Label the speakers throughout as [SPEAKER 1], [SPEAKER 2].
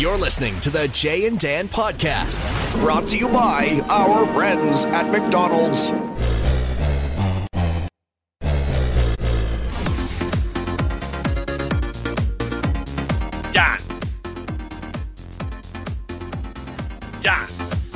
[SPEAKER 1] You're listening to the Jay and Dan podcast.
[SPEAKER 2] Brought to you by our friends at McDonald's.
[SPEAKER 3] Dance. Dance.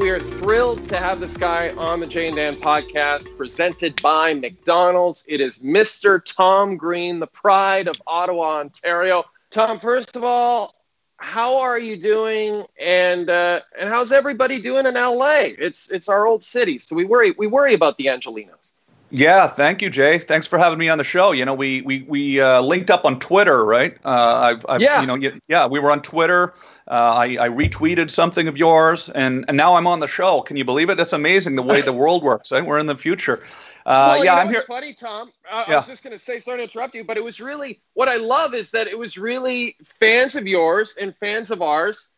[SPEAKER 3] We are thrilled to have this guy on the Jay and Dan podcast presented by McDonald's. It is Mr. Tom Green, the pride of Ottawa, Ontario. Tom, first of all, how are you doing? And uh, and how's everybody doing in LA? It's it's our old city, so we worry we worry about the Angelenos.
[SPEAKER 4] Yeah, thank you, Jay. Thanks for having me on the show. You know, we we we uh, linked up on Twitter, right? Uh, I've, I've,
[SPEAKER 3] Yeah.
[SPEAKER 4] You know, yeah, we were on Twitter. Uh, I, I retweeted something of yours, and, and now I'm on the show. Can you believe it? That's amazing the way the world works. Right? We're in the future. Uh,
[SPEAKER 3] well, you
[SPEAKER 4] yeah,
[SPEAKER 3] know,
[SPEAKER 4] I'm here.
[SPEAKER 3] It's funny, Tom. I, I was just going to say, sorry to interrupt you, but it was really what I love is that it was really fans of yours and fans of ours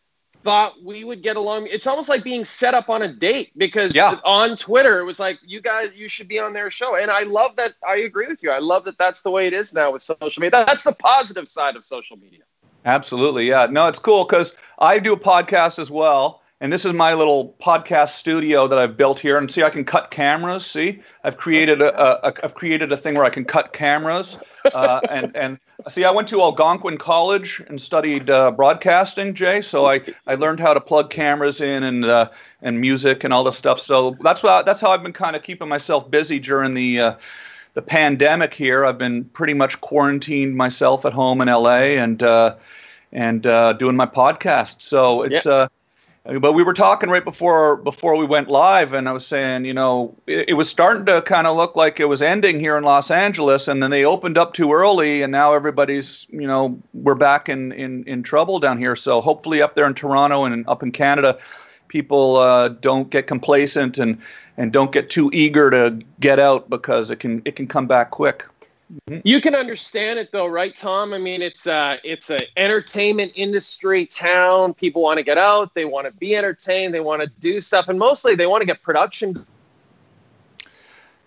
[SPEAKER 3] thought we would get along. It's almost like being set up on a date because
[SPEAKER 4] Yeah.
[SPEAKER 3] on Twitter it was like you guys you should be on their show, and I love that. I agree with you. I love that that's the way it is now with social media. That's the positive side of social media.
[SPEAKER 4] Absolutely, yeah. No, it's cool because I do a podcast as well, and this is my little podcast studio that I've built here. And see, I can cut cameras. See, I've created a, a, I've created a thing where I can cut cameras, uh, and and see, I went to Algonquin College and studied uh, broadcasting, Jay. So I I learned how to plug cameras in and uh, and music and all this stuff. So that's what that's how I've been kind of keeping myself busy during the. Uh, the pandemic here, I've been pretty much quarantined myself at home in LA, and uh, and uh, doing my podcast. So it's uh, but we were talking right before before we went live, and I was saying, you know, it, it was starting to kind of look like it was ending here in Los Angeles, and then they opened up too early, and now everybody's, you know, we're back in in in trouble down here. So hopefully up there in Toronto and up in Canada. People uh, don't get complacent and, and don't get too eager to get out because it can it can come back quick.
[SPEAKER 3] You can understand it though, right, Tom? I mean, it's uh it's an entertainment industry town. People want to get out, they want to be entertained, they want to do stuff, and mostly they want to get production.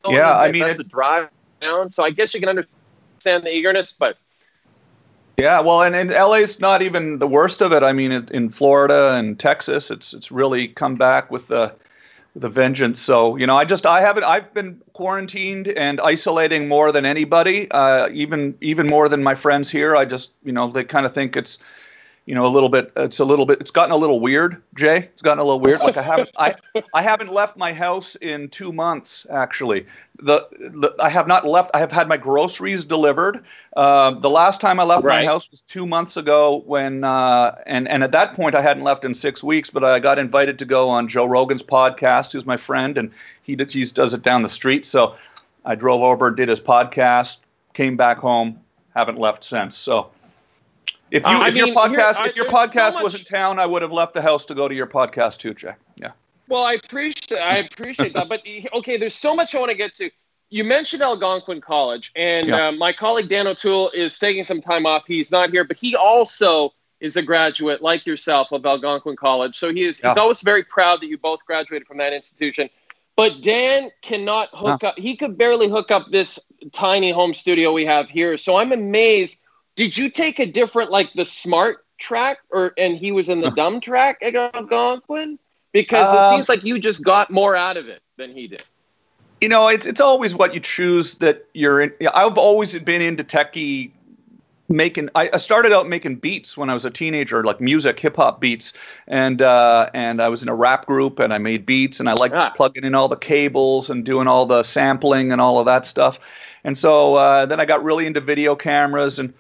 [SPEAKER 4] Yeah, I mean, it-
[SPEAKER 3] the drive down. So I guess you can understand the eagerness, but
[SPEAKER 4] Yeah, well, and, and LA's not even the worst of it. I mean, in, in Florida and Texas, it's it's really come back with the a vengeance. So you know, I just I haven't I've been quarantined and isolating more than anybody, uh, even even more than my friends here. I just you know they kind of think it's you know a little bit it's a little bit it's gotten a little weird jay. It's gotten a little weird. Like i haven't i i haven't left my house in two months actually. The, the i have not left i have had my groceries delivered. Uh, the last time i left my house was two months ago when uh, and and at that point i hadn't left in six weeks but i got invited to go on joe rogan's podcast. Who's my friend and he he does it down the street. So i drove over did his podcast came back home haven't left since. So if you
[SPEAKER 3] Uh,
[SPEAKER 4] if your
[SPEAKER 3] mean,
[SPEAKER 4] podcast
[SPEAKER 3] I-
[SPEAKER 4] if your
[SPEAKER 3] there's so
[SPEAKER 4] podcast was
[SPEAKER 3] much-
[SPEAKER 4] in town, I would have left the house to go to your podcast too, Jack. Yeah.
[SPEAKER 3] Well, I appreciate I appreciate that, but okay, there's so much I want to get to. You mentioned Algonquin College, and
[SPEAKER 4] Yeah.
[SPEAKER 3] uh, my colleague Dan O'Toole is taking some time off. He's not here, but he also is a graduate like yourself of Algonquin College. So he is he's always very proud that you both graduated from that institution. But Dan cannot hook up. He could barely hook up this tiny home studio we have here. So I'm amazed. Did you take a different, like the smart track, or and he was in the dumb track at Algonquin? Because it
[SPEAKER 4] Um,
[SPEAKER 3] seems like you just got more out of it than he did.
[SPEAKER 4] You know, it's it's always what you choose that you're in. I've always been into techie making I, I started out making beats when I was a teenager, like music, hip hop beats, and uh, and I was in a rap group and I made beats and I liked
[SPEAKER 3] Ah.
[SPEAKER 4] plugging in all the cables and doing all the sampling and all of that stuff. And so uh, then I got really into video cameras and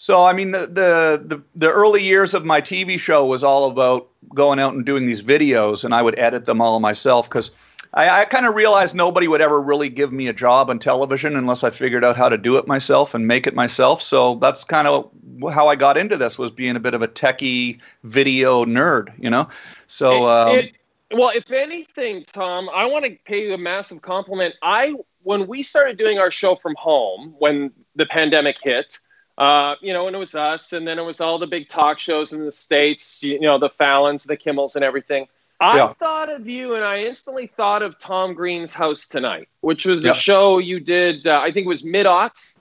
[SPEAKER 4] so I mean the, the the the early years of my TV show was all about going out and doing these videos and I would edit them all myself because I, I kind of realized nobody would ever really give me a job on television unless I figured out how to do it myself and make it myself. So that's kind of how I got into this was being a bit of a techie video nerd, you know. So um,
[SPEAKER 3] It- well, if anything, Tom, I want to pay you a massive compliment. I when we started doing our show from home when the pandemic hit, uh, you know, and it was us, and then it was all the big talk shows in the states, you know, the Fallons, the Kimmels, and everything. I
[SPEAKER 4] Yeah.
[SPEAKER 3] thought of you, and I instantly thought of Tom Green's House Tonight, which was
[SPEAKER 4] Yeah.
[SPEAKER 3] a show you did. Uh, I think it was mid aughts.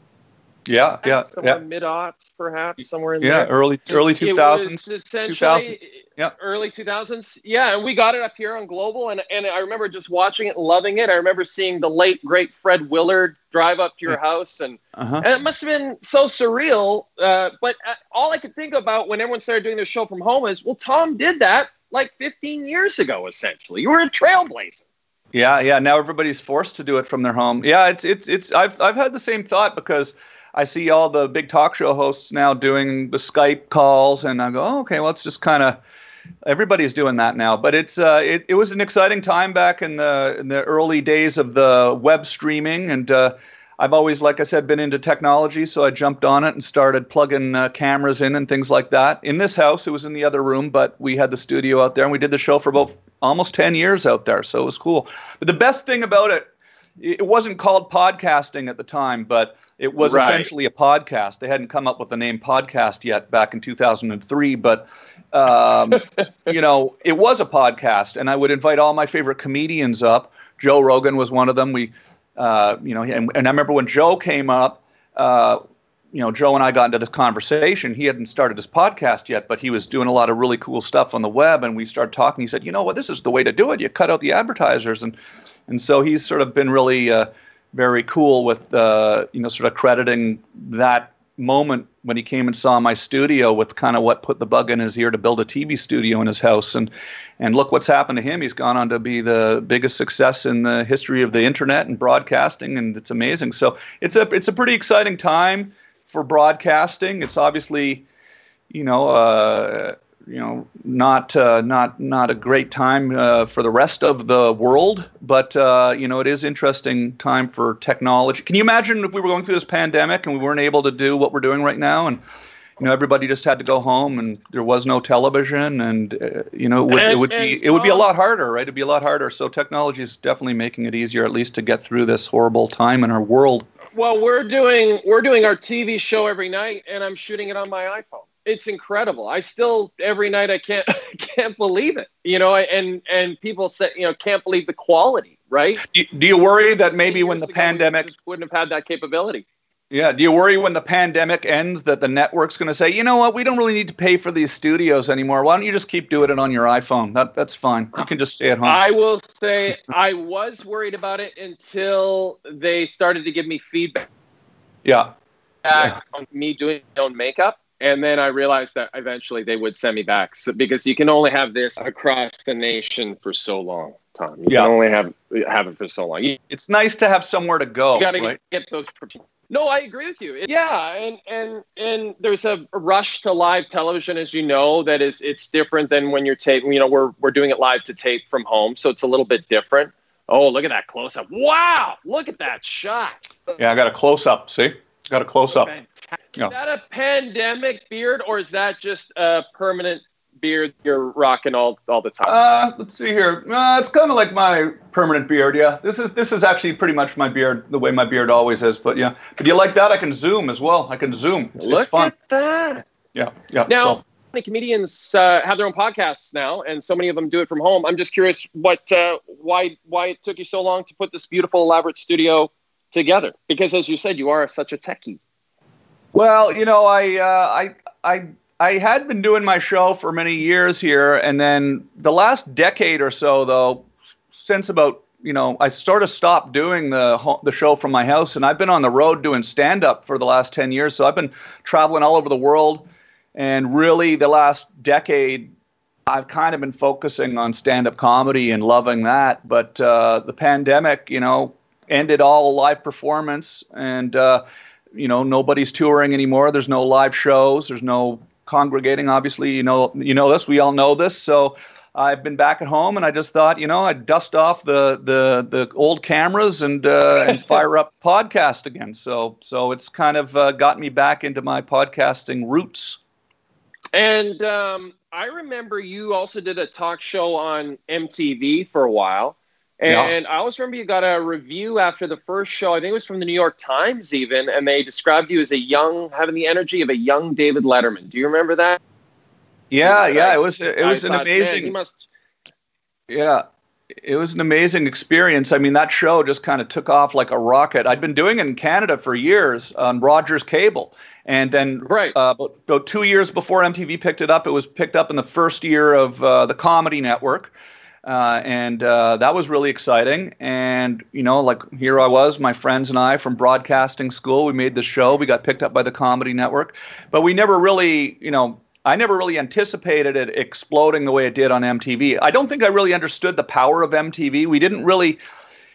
[SPEAKER 4] Yeah, yeah,
[SPEAKER 3] somewhere
[SPEAKER 4] yeah.
[SPEAKER 3] mid aughts, perhaps somewhere in
[SPEAKER 4] Yeah,
[SPEAKER 3] there.
[SPEAKER 4] early early two thousands.
[SPEAKER 3] essentially
[SPEAKER 4] 2000, yeah.
[SPEAKER 3] early 2000s. Yeah, and we got it up here on Global, and, and I remember just watching it loving it. I remember seeing the late, great Fred Willard drive up to your house, and,
[SPEAKER 4] Uh-huh.
[SPEAKER 3] and it must have been so surreal. Uh, but uh, all I could think about when everyone started doing their show from home is, well, Tom did that like 15 years ago, essentially. You were a trailblazer.
[SPEAKER 4] Yeah, yeah. Now everybody's forced to do it from their home. Yeah, it's it's it's. I've I've had the same thought because I see all the big talk show hosts now doing the Skype calls, and I go, oh, okay, well, it's just kind of everybody's doing that now. But it's uh, it, it was an exciting time back in the in the early days of the web streaming, and uh, I've always, like I said, been into technology, so I jumped on it and started plugging uh, cameras in and things like that. In this house, it was in the other room, but we had the studio out there, and we did the show for about almost 10 years out there, so it was cool. But the best thing about it, it wasn't called podcasting at the time, but it was
[SPEAKER 3] Right.
[SPEAKER 4] essentially a podcast. They hadn't come up with the name podcast yet back in 2003, but um, you know, it was a podcast, and I would invite all my favorite comedians up. Joe Rogan was one of them. We, uh, you know, and, and I remember when Joe came up. Uh, you know, Joe and I got into this conversation. He hadn't started his podcast yet, but he was doing a lot of really cool stuff on the web. And we started talking. He said, "You know what? This is the way to do it. You cut out the advertisers." And and so he's sort of been really uh, very cool with uh, you know sort of crediting that moment when he came and saw my studio with kind of what put the bug in his ear to build a TV studio in his house. And and look what's happened to him. He's gone on to be the biggest success in the history of the internet and broadcasting, and it's amazing. So it's a it's a pretty exciting time for broadcasting. It's obviously, you know, uh, you know, not uh, not not a great time uh, for the rest of the world, but uh, you know, it is interesting time for technology. Can you imagine if we were going through this pandemic and we weren't able to do what we're doing right now, and you know, everybody just had to go home and there was no television, and uh, you know, it would, it would
[SPEAKER 3] and
[SPEAKER 4] be it would be a lot harder, right? It'd be a lot harder. So technology is definitely making it easier, at least, to get through this horrible time in our world.
[SPEAKER 3] Well, we're doing we're doing our TV show every night, and I'm shooting it on my iPhone. It's incredible. I still every night I can't can't believe it. You know, and and people say you know can't believe the quality, right?
[SPEAKER 4] Do, do you worry that maybe when the
[SPEAKER 3] years ago, we
[SPEAKER 4] pandemic
[SPEAKER 3] just wouldn't have had that capability.
[SPEAKER 4] Yeah. Do you worry when the pandemic ends that the network's going to say, you know what, we don't really need to pay for these studios anymore. Why don't you just keep doing it on your iPhone? That that's fine. You can just stay at home.
[SPEAKER 3] I will say I was worried about it until they started to give me feedback
[SPEAKER 4] yeah.
[SPEAKER 3] on me doing my own makeup. And then I realized that eventually they would send me back so, because you can only have this across the nation for so long, Tom. You
[SPEAKER 4] Yeah.
[SPEAKER 3] can only have have it for so long. You,
[SPEAKER 4] It's nice to have somewhere to go.
[SPEAKER 3] you got to
[SPEAKER 4] right?
[SPEAKER 3] get, get those. No, I agree with you. Yeah, and and and there's a rush to live television, as you know, that is it's different than when you're taping. You know, we're we're doing it live to tape from home, so it's a little bit different. Oh, look at that close up! Wow, look at that shot.
[SPEAKER 4] Yeah, I got a close up. See? Got a close up. Yeah.
[SPEAKER 3] Is that a pandemic beard, or is that just a permanent beard you're rocking all all the time?
[SPEAKER 4] Uh, let's see here. Uh, it's kind of like my permanent beard. Yeah, this is this is actually pretty much my beard, the way my beard always is. But yeah, but you like that? I can zoom as well. I can zoom. It's,
[SPEAKER 3] look
[SPEAKER 4] it's fun.
[SPEAKER 3] at that.
[SPEAKER 4] Yeah, yeah.
[SPEAKER 3] Now,
[SPEAKER 4] so-
[SPEAKER 3] many comedians uh, have their own podcasts now, and so many of them do it from home. I'm just curious, what, uh, why, why it took you so long to put this beautiful, elaborate studio together? Because, as you said, you are such a techie.
[SPEAKER 4] Well, you know, I, uh, I, I, I had been doing my show for many years here, and then the last decade or so, though, since about you know, I sort of stopped doing the the show from my house, and I've been on the road doing stand up for the last ten years. So I've been traveling all over the world, and really the last decade, I've kind of been focusing on stand up comedy and loving that. But uh, the pandemic, you know, ended all live performance, and uh, you know nobody's touring anymore. There's no live shows. There's no congregating. Obviously, you know you know this. We all know this. So. I've been back at home, and I just thought, you know, I'd dust off the the the old cameras and uh, and fire up podcast again. So so it's kind of uh, got me back into my podcasting roots.
[SPEAKER 3] And um, I remember you also did a talk show on MTV for a while.
[SPEAKER 4] Yeah.
[SPEAKER 3] And I always remember you got a review after the first show. I think it was from the New York Times, even, and they described you as a young, having the energy of a young David Letterman. Do you remember that?
[SPEAKER 4] Yeah, yeah, it was it
[SPEAKER 3] I
[SPEAKER 4] was an
[SPEAKER 3] thought,
[SPEAKER 4] amazing.
[SPEAKER 3] must.
[SPEAKER 4] Yeah. it was an amazing experience. I mean, that show just kind of took off like a rocket. I'd been doing it in Canada for years on Rogers Cable, and then
[SPEAKER 3] right.
[SPEAKER 4] uh, about, about, two years before MTV picked it up, it was picked up in the first year of uh, the Comedy Network. Uh, and uh, that was really exciting. And you know, like here I was, my friends and I from broadcasting school. We made the show. We got picked up by the Comedy Network, but we never really, you know, I never really anticipated it exploding the way it did on MTV. I don't think I really understood the power of MTV. We didn't really,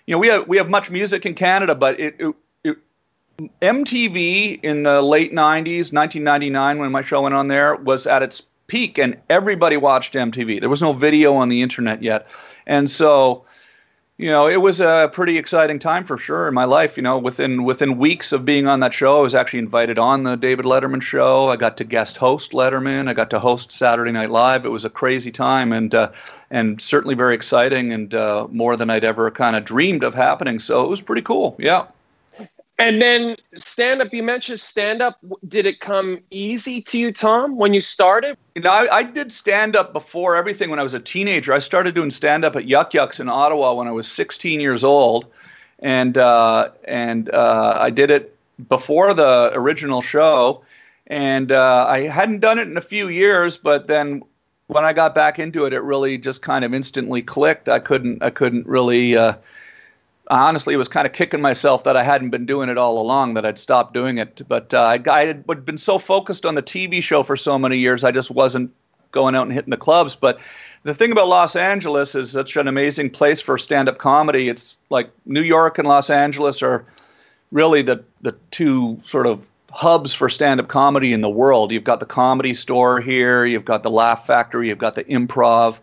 [SPEAKER 4] you know, we have we have MuchMusic in Canada, but it, it, MTV in the late '90s, 1999, when my show went on there, was at its peak and everybody watched MTV. There was no video on the internet yet. And so, you know, it was a pretty exciting time for sure in my life. You know, within within weeks of being on that show, I was actually invited on the David Letterman show. I got to guest host Letterman. I got to host Saturday Night Live. It was a crazy time and uh, and certainly very exciting and uh, more than I'd ever kind of dreamed of happening. So it was pretty cool. Yeah.
[SPEAKER 3] And then stand up, you mentioned stand up. Did it come easy to you, Tom, when you started?
[SPEAKER 4] You know, I, I did stand up before everything when I was a teenager. I started doing stand up at Yuk Yuk's in Ottawa when I was 16 years old. And, uh, and uh, I did it before the original show. And uh, I hadn't done it in a few years, but then when I got back into it, it really just kind of instantly clicked. I couldn't, I couldn't really uh, honestly was kind of kicking myself that I hadn't been doing it all along, that I'd stopped doing it. But uh, I, had been so focused on the TV show for so many years, I just wasn't going out and hitting the clubs. But the thing about Los Angeles is such an amazing place for stand-up comedy. It's like New York and Los Angeles are really the the two sort of hubs for stand-up comedy in the world. You've got the Comedy Store here, you've got the Laugh Factory, you've got the Improv.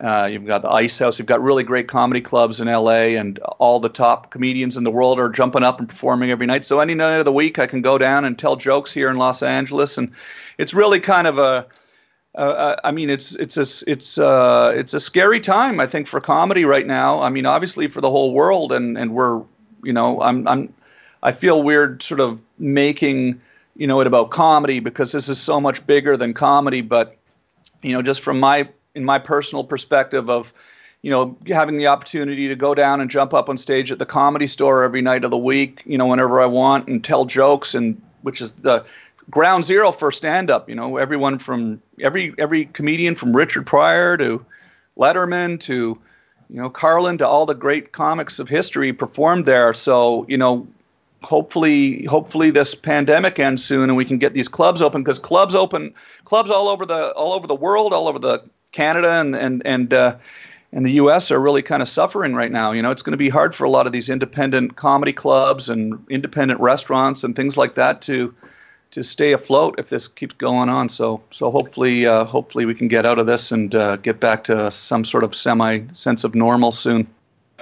[SPEAKER 4] Uh, you've got the Ice House. You've got really great comedy clubs in LA, and all the top comedians in the world are jumping up and performing every night. So any night of the week, I can go down and tell jokes here in Los Angeles, and it's really kind of a. Uh, I mean, it's it's a it's uh it's a scary time I think for comedy right now. I mean, obviously for the whole world, and and we're you know I'm I'm I feel weird sort of making you know it about comedy because this is so much bigger than comedy, but you know just from my in my personal perspective of you know having the opportunity to go down and jump up on stage at the comedy store every night of the week you know whenever i want and tell jokes and which is the ground zero for stand up you know everyone from every every comedian from richard pryor to letterman to you know carlin to all the great comics of history performed there. So you know hopefully hopefully this pandemic ends soon and we can get these clubs open because clubs open clubs all over the all over the world all over the Canada and and and uh, and the U.S. are really kind of suffering right now. You know, it's going to be hard for a lot of these independent comedy clubs and independent restaurants and things like that to to stay afloat if this keeps going on. So so hopefully uh, hopefully we can get out of this and uh, get back to some sort of semi sense of normal soon.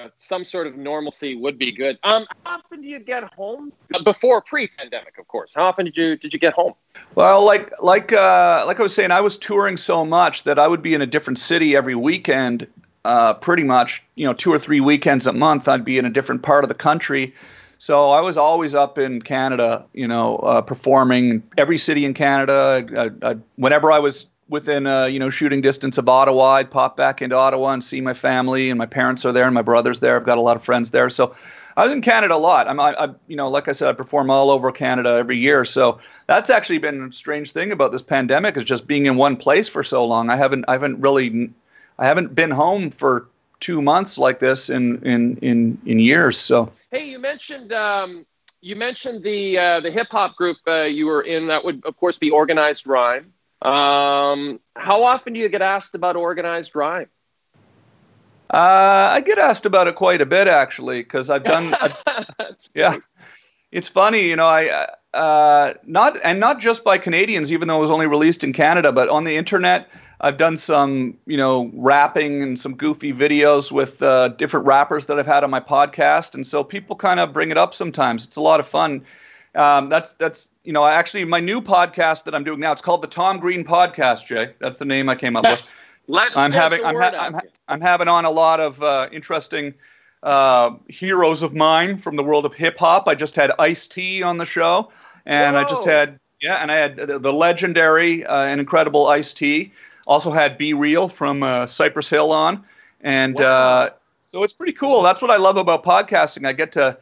[SPEAKER 3] Uh, some sort of normalcy would be good. Um, how often do you get home? Uh, before pre-pandemic, of course. How often did you did you get home?
[SPEAKER 4] Well, like like uh, like I was saying, I was touring so much that I would be in a different city every weekend. Uh, pretty much, you know, two or three weekends a month, I'd be in a different part of the country. So I was always up in Canada, you know, uh, performing every city in Canada. I, I, whenever I was within uh, you know shooting distance of Ottawa. I'd pop back into Ottawa and see my family, and my parents are there, and my brother's there. I've got a lot of friends there, so I was in Canada a lot. I'm, I, I, you know, like I said, I perform all over Canada every year. So that's actually been a strange thing about this pandemic is just being in one place for so long. I haven't, I haven't really, I haven't been home for two months like this in in in in years. So
[SPEAKER 3] hey, you mentioned. Um, you mentioned the uh, the hip hop group uh, you were in. That would, of course, be Organized Rhyme. Um, how often do you get asked about organized rhyme?
[SPEAKER 4] Uh, I get asked about it quite a bit actually, because I've done. yeah, it's funny, you know. I uh, not and not just by Canadians, even though it was only released in Canada, but on the internet. I've done some, you know, rapping and some goofy videos with uh, different rappers that I've had on my podcast, and so people kind of bring it up sometimes. It's a lot of fun um, that's that's you know actually my new podcast that I'm doing now. It's called the Tom Green Podcast. Jay, that's the name I came up yes. with.
[SPEAKER 3] Let's
[SPEAKER 4] I'm having I'm, ha- I'm, ha- I'm, having on a lot of uh, interesting uh, heroes of mine from the world of hip hop. I just had Ice T on the show, and Whoa. I just had yeah, and I had the, legendary uh, and incredible Ice T. Also had B-Real from uh, Cypress Hill on, and. Uh, wow So it's pretty cool. That's what I love about podcasting. I get to,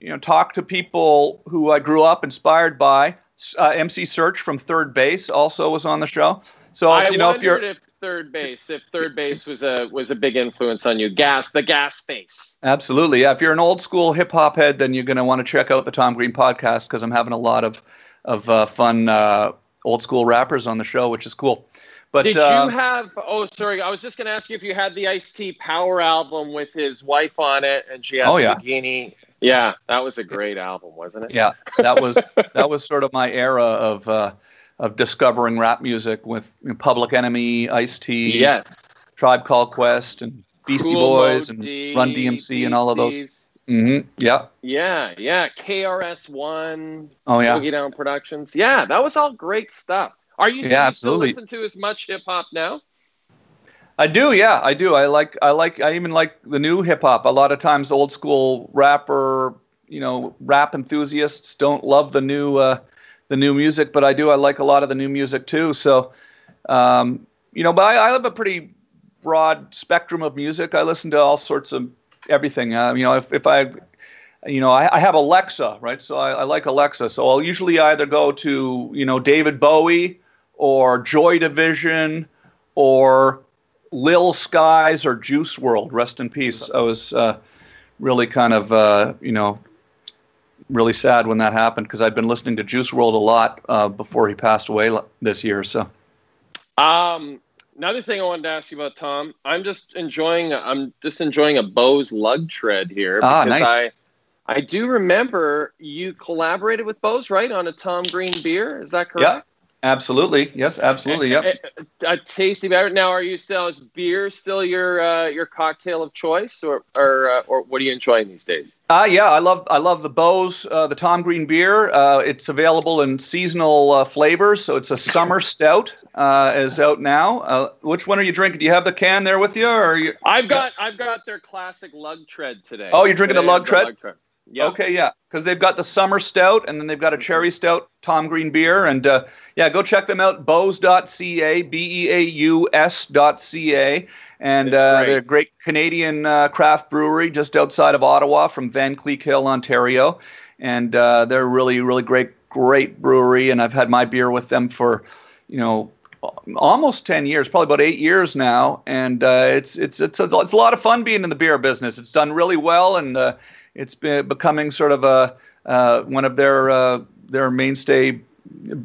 [SPEAKER 4] you know, talk to people who I grew up inspired by. Uh, MC Serch from Third Base also was on the show. So
[SPEAKER 3] I
[SPEAKER 4] you know, if you're
[SPEAKER 3] if third base, if third base was a was a big influence on you, gas the gas face.
[SPEAKER 4] Absolutely. Yeah. If you're an old school hip hop head, then you're going to want to check out the Tom Green podcast because I'm having a lot of of uh, fun uh, old school rappers on the show, which is cool. But
[SPEAKER 3] Did
[SPEAKER 4] uh,
[SPEAKER 3] you have? Oh, sorry. I was just going to ask you if you had the Ice T Power album with his wife on it, and she had
[SPEAKER 4] Oh,
[SPEAKER 3] the
[SPEAKER 4] yeah.
[SPEAKER 3] bikini. Yeah, that was a great album, wasn't it?
[SPEAKER 4] yeah, that was that was sort of my era of uh, of discovering rap music with Public Enemy, Ice T,
[SPEAKER 3] Yes.
[SPEAKER 4] Tribe Called Quest, and Beastie
[SPEAKER 3] Cool
[SPEAKER 4] Boys, and
[SPEAKER 3] D,
[SPEAKER 4] Run DMC, and all of those.
[SPEAKER 3] Beasties.
[SPEAKER 4] hmm Yeah.
[SPEAKER 3] Yeah, yeah. KRS One,
[SPEAKER 4] Oh yeah.
[SPEAKER 3] Boogie Down Productions. Yeah, that was all great stuff. Are you,
[SPEAKER 4] Yeah,
[SPEAKER 3] you still
[SPEAKER 4] absolutely.
[SPEAKER 3] listen to as much hip hop now?
[SPEAKER 4] I do, yeah, I do. I like, I like, I even like the new hip hop. A lot of times, old school rapper, you know, rap enthusiasts don't love the new, uh, the new music, but I do. I like a lot of the new music too. So, um, you know, but I, I have a pretty broad spectrum of music. I listen to all sorts of everything. Uh, you know, if if I, you know, I, I have Alexa, right? So I, I like Alexa. So I'll usually either go to you know David Bowie or Joy Division or Lil Skies or Juice WRLD. Rest in peace. I was uh, really kind of uh, you know really sad when that happened because I'd been listening to Juice WRLD a lot uh, before he passed away this year. So
[SPEAKER 3] Um, another thing I wanted to ask you about Tom. I'm just enjoying. I'm just enjoying a Beau's lug tread here
[SPEAKER 4] Ah,
[SPEAKER 3] because
[SPEAKER 4] nice.
[SPEAKER 3] I, I do remember you collaborated with Beau's, right, on a Tom Green beer. Is that correct?
[SPEAKER 4] Absolutely, yes, absolutely, yep.
[SPEAKER 3] A, tasty beverage. Now, are you still is beer still your uh, your cocktail of choice, or or uh, or what are you enjoying these days?
[SPEAKER 4] Uh, yeah, I love I love the Beau's, uh, the Tom Green beer. Uh, it's available in seasonal uh, flavors. So it's a summer stout uh, is out now. Uh, which one are you drinking? Do you have the can there with you, or are you?
[SPEAKER 3] I've got I've got their classic lug tread today.
[SPEAKER 4] Oh, you're drinking the
[SPEAKER 3] Today I
[SPEAKER 4] lug
[SPEAKER 3] have
[SPEAKER 4] tread?
[SPEAKER 3] Yeah.
[SPEAKER 4] Okay, yeah, because they've got the summer stout and then they've got a cherry stout Tom Green beer. And uh, yeah, go check them out, beaus.ca, B E A U S.ca. And uh, they're a great Canadian uh, craft brewery just outside of Ottawa from Vankleek Hill, Ontario. And uh, they're really, really great, great brewery. And I've had my beer with them for, you know, almost 10 years probably about eight years now and uh, it's, it's it's it's a lot of fun being in the beer business it's done really well and uh, it's been becoming sort of a uh, one of their uh, their mainstay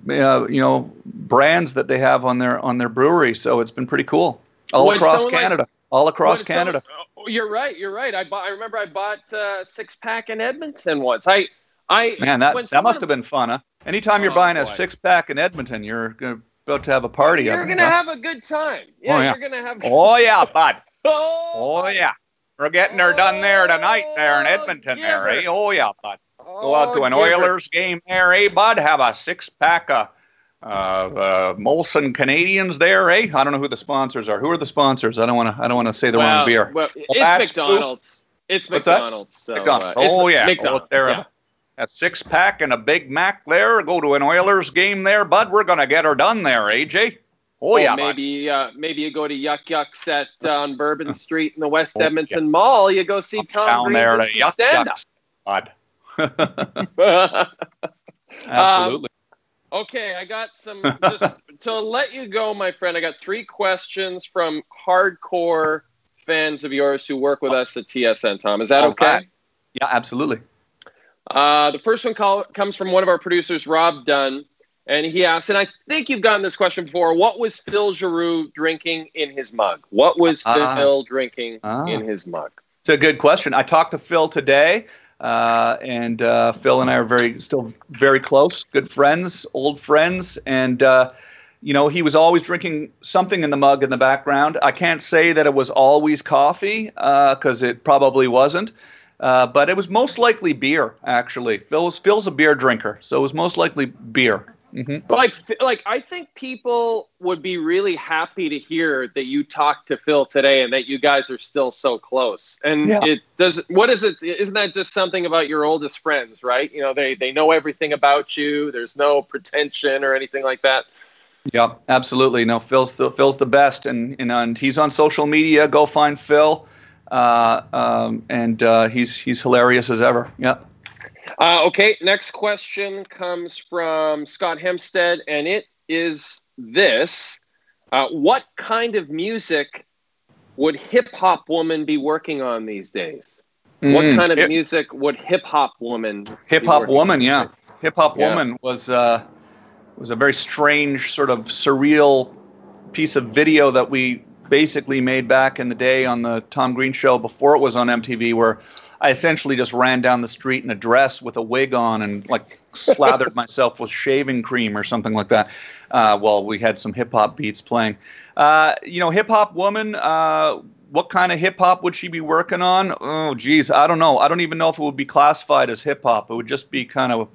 [SPEAKER 4] uh, you know brands that they have on their on their brewery so it's been pretty cool all across
[SPEAKER 3] someone like-
[SPEAKER 4] Canada all across Canada
[SPEAKER 3] someone- oh, you're right. You're right. I bought. I remember I bought uh, six pack in Edmonton once. I. I
[SPEAKER 4] man that that must have been fun huh anytime you're
[SPEAKER 3] Oh,
[SPEAKER 4] buying a six pack in Edmonton you're gonna, about to have a party
[SPEAKER 3] You're gonna have a good time. Yeah,
[SPEAKER 4] Oh, yeah.
[SPEAKER 3] you're gonna have.
[SPEAKER 4] oh yeah bud
[SPEAKER 3] Oh,
[SPEAKER 4] oh yeah we're getting her done there tonight there in
[SPEAKER 3] Oh,
[SPEAKER 4] Edmonton there eh oh yeah bud Go out to an
[SPEAKER 3] Oh, giver.
[SPEAKER 4] Oilers game there, eh, bud? Have a six pack of uh, uh, Molson Canadians there, eh? I don't know who the sponsors are. Who are the sponsors? I don't want to. I don't want to say the
[SPEAKER 3] Well,
[SPEAKER 4] wrong beer.
[SPEAKER 3] Well, it's
[SPEAKER 4] that's cool.
[SPEAKER 3] McDonald's. It's
[SPEAKER 4] What's?
[SPEAKER 3] McDonald's. So,
[SPEAKER 4] McDonald's.
[SPEAKER 3] uh,
[SPEAKER 4] oh yeah,
[SPEAKER 3] McDonald's.
[SPEAKER 4] oh, there.
[SPEAKER 3] yeah.
[SPEAKER 4] A six pack and a Big Mac there. Go to an Oilers game there, bud. We're gonna get her done there, AJ. Oh
[SPEAKER 3] Or
[SPEAKER 4] yeah,
[SPEAKER 3] maybe uh, maybe you go to Yuk Yuk's at uh, on Bourbon Street in the West
[SPEAKER 4] Oh, yeah.
[SPEAKER 3] Edmonton Mall. You go see Tom Green
[SPEAKER 4] there to yuck
[SPEAKER 3] stand up.
[SPEAKER 4] Absolutely.
[SPEAKER 3] okay, I got some. Just to let you go, my friend. I got three questions from hardcore fans of yours who work with us at TSN. Tom, is that
[SPEAKER 4] All
[SPEAKER 3] okay?
[SPEAKER 4] yeah, absolutely.
[SPEAKER 3] Uh, the first one call, comes from one of our producers, Rob Dunn, and he asked, and I think you've gotten this question before. What was Phil Giroux drinking in his mug? What was
[SPEAKER 4] Ah.
[SPEAKER 3] Phil drinking
[SPEAKER 4] Ah.
[SPEAKER 3] in his mug?
[SPEAKER 4] It's a good question. I talked to Phil today, uh, and uh, Phil and I are very still very close, good friends, old friends, and uh, you know he was always drinking something in the mug in the background. I can't say that it was always coffee because it probably wasn't. Uh, but it was most likely beer, actually. Phil's Phil's a beer drinker, so it was most likely beer. Hmm
[SPEAKER 3] Like, like I think people would be really happy to hear that you talked to Phil today and that you guys are still so close. And
[SPEAKER 4] Yeah.
[SPEAKER 3] it does. What is it? Isn't that just something about your oldest friends, right? You know, they they know everything about you. There's no pretension or anything like that.
[SPEAKER 4] Yeah, absolutely. No, Phil's the Phil's the best, and and, and he's on social media. Go find Phil. uh, um, and uh, he's he's hilarious as ever. Yeah.
[SPEAKER 3] Uh, okay, next question comes from Scott Hempstead, and it is this: uh, What kind of music would Hip Hop Woman be working on these days? What
[SPEAKER 4] Mm,
[SPEAKER 3] kind of
[SPEAKER 4] hip-
[SPEAKER 3] music would Hip Hop Woman?
[SPEAKER 4] Hip Hop Woman, yeah. Hip Hop
[SPEAKER 3] Yeah.
[SPEAKER 4] Woman was uh, was a very strange, sort of surreal piece of video that we basically made back in the day on the Tom Green show before it was on MTV, where I essentially just ran down the street in a dress with a wig on and like slathered myself with shaving cream or something like that. Uh, while we had some hip hop beats playing. Uh, you know, Hip Hop Woman. Uh, what kind of hip hop would she be working on? Oh, geez, I don't know. I don't even know if it would be classified as hip hop. It would just be kind of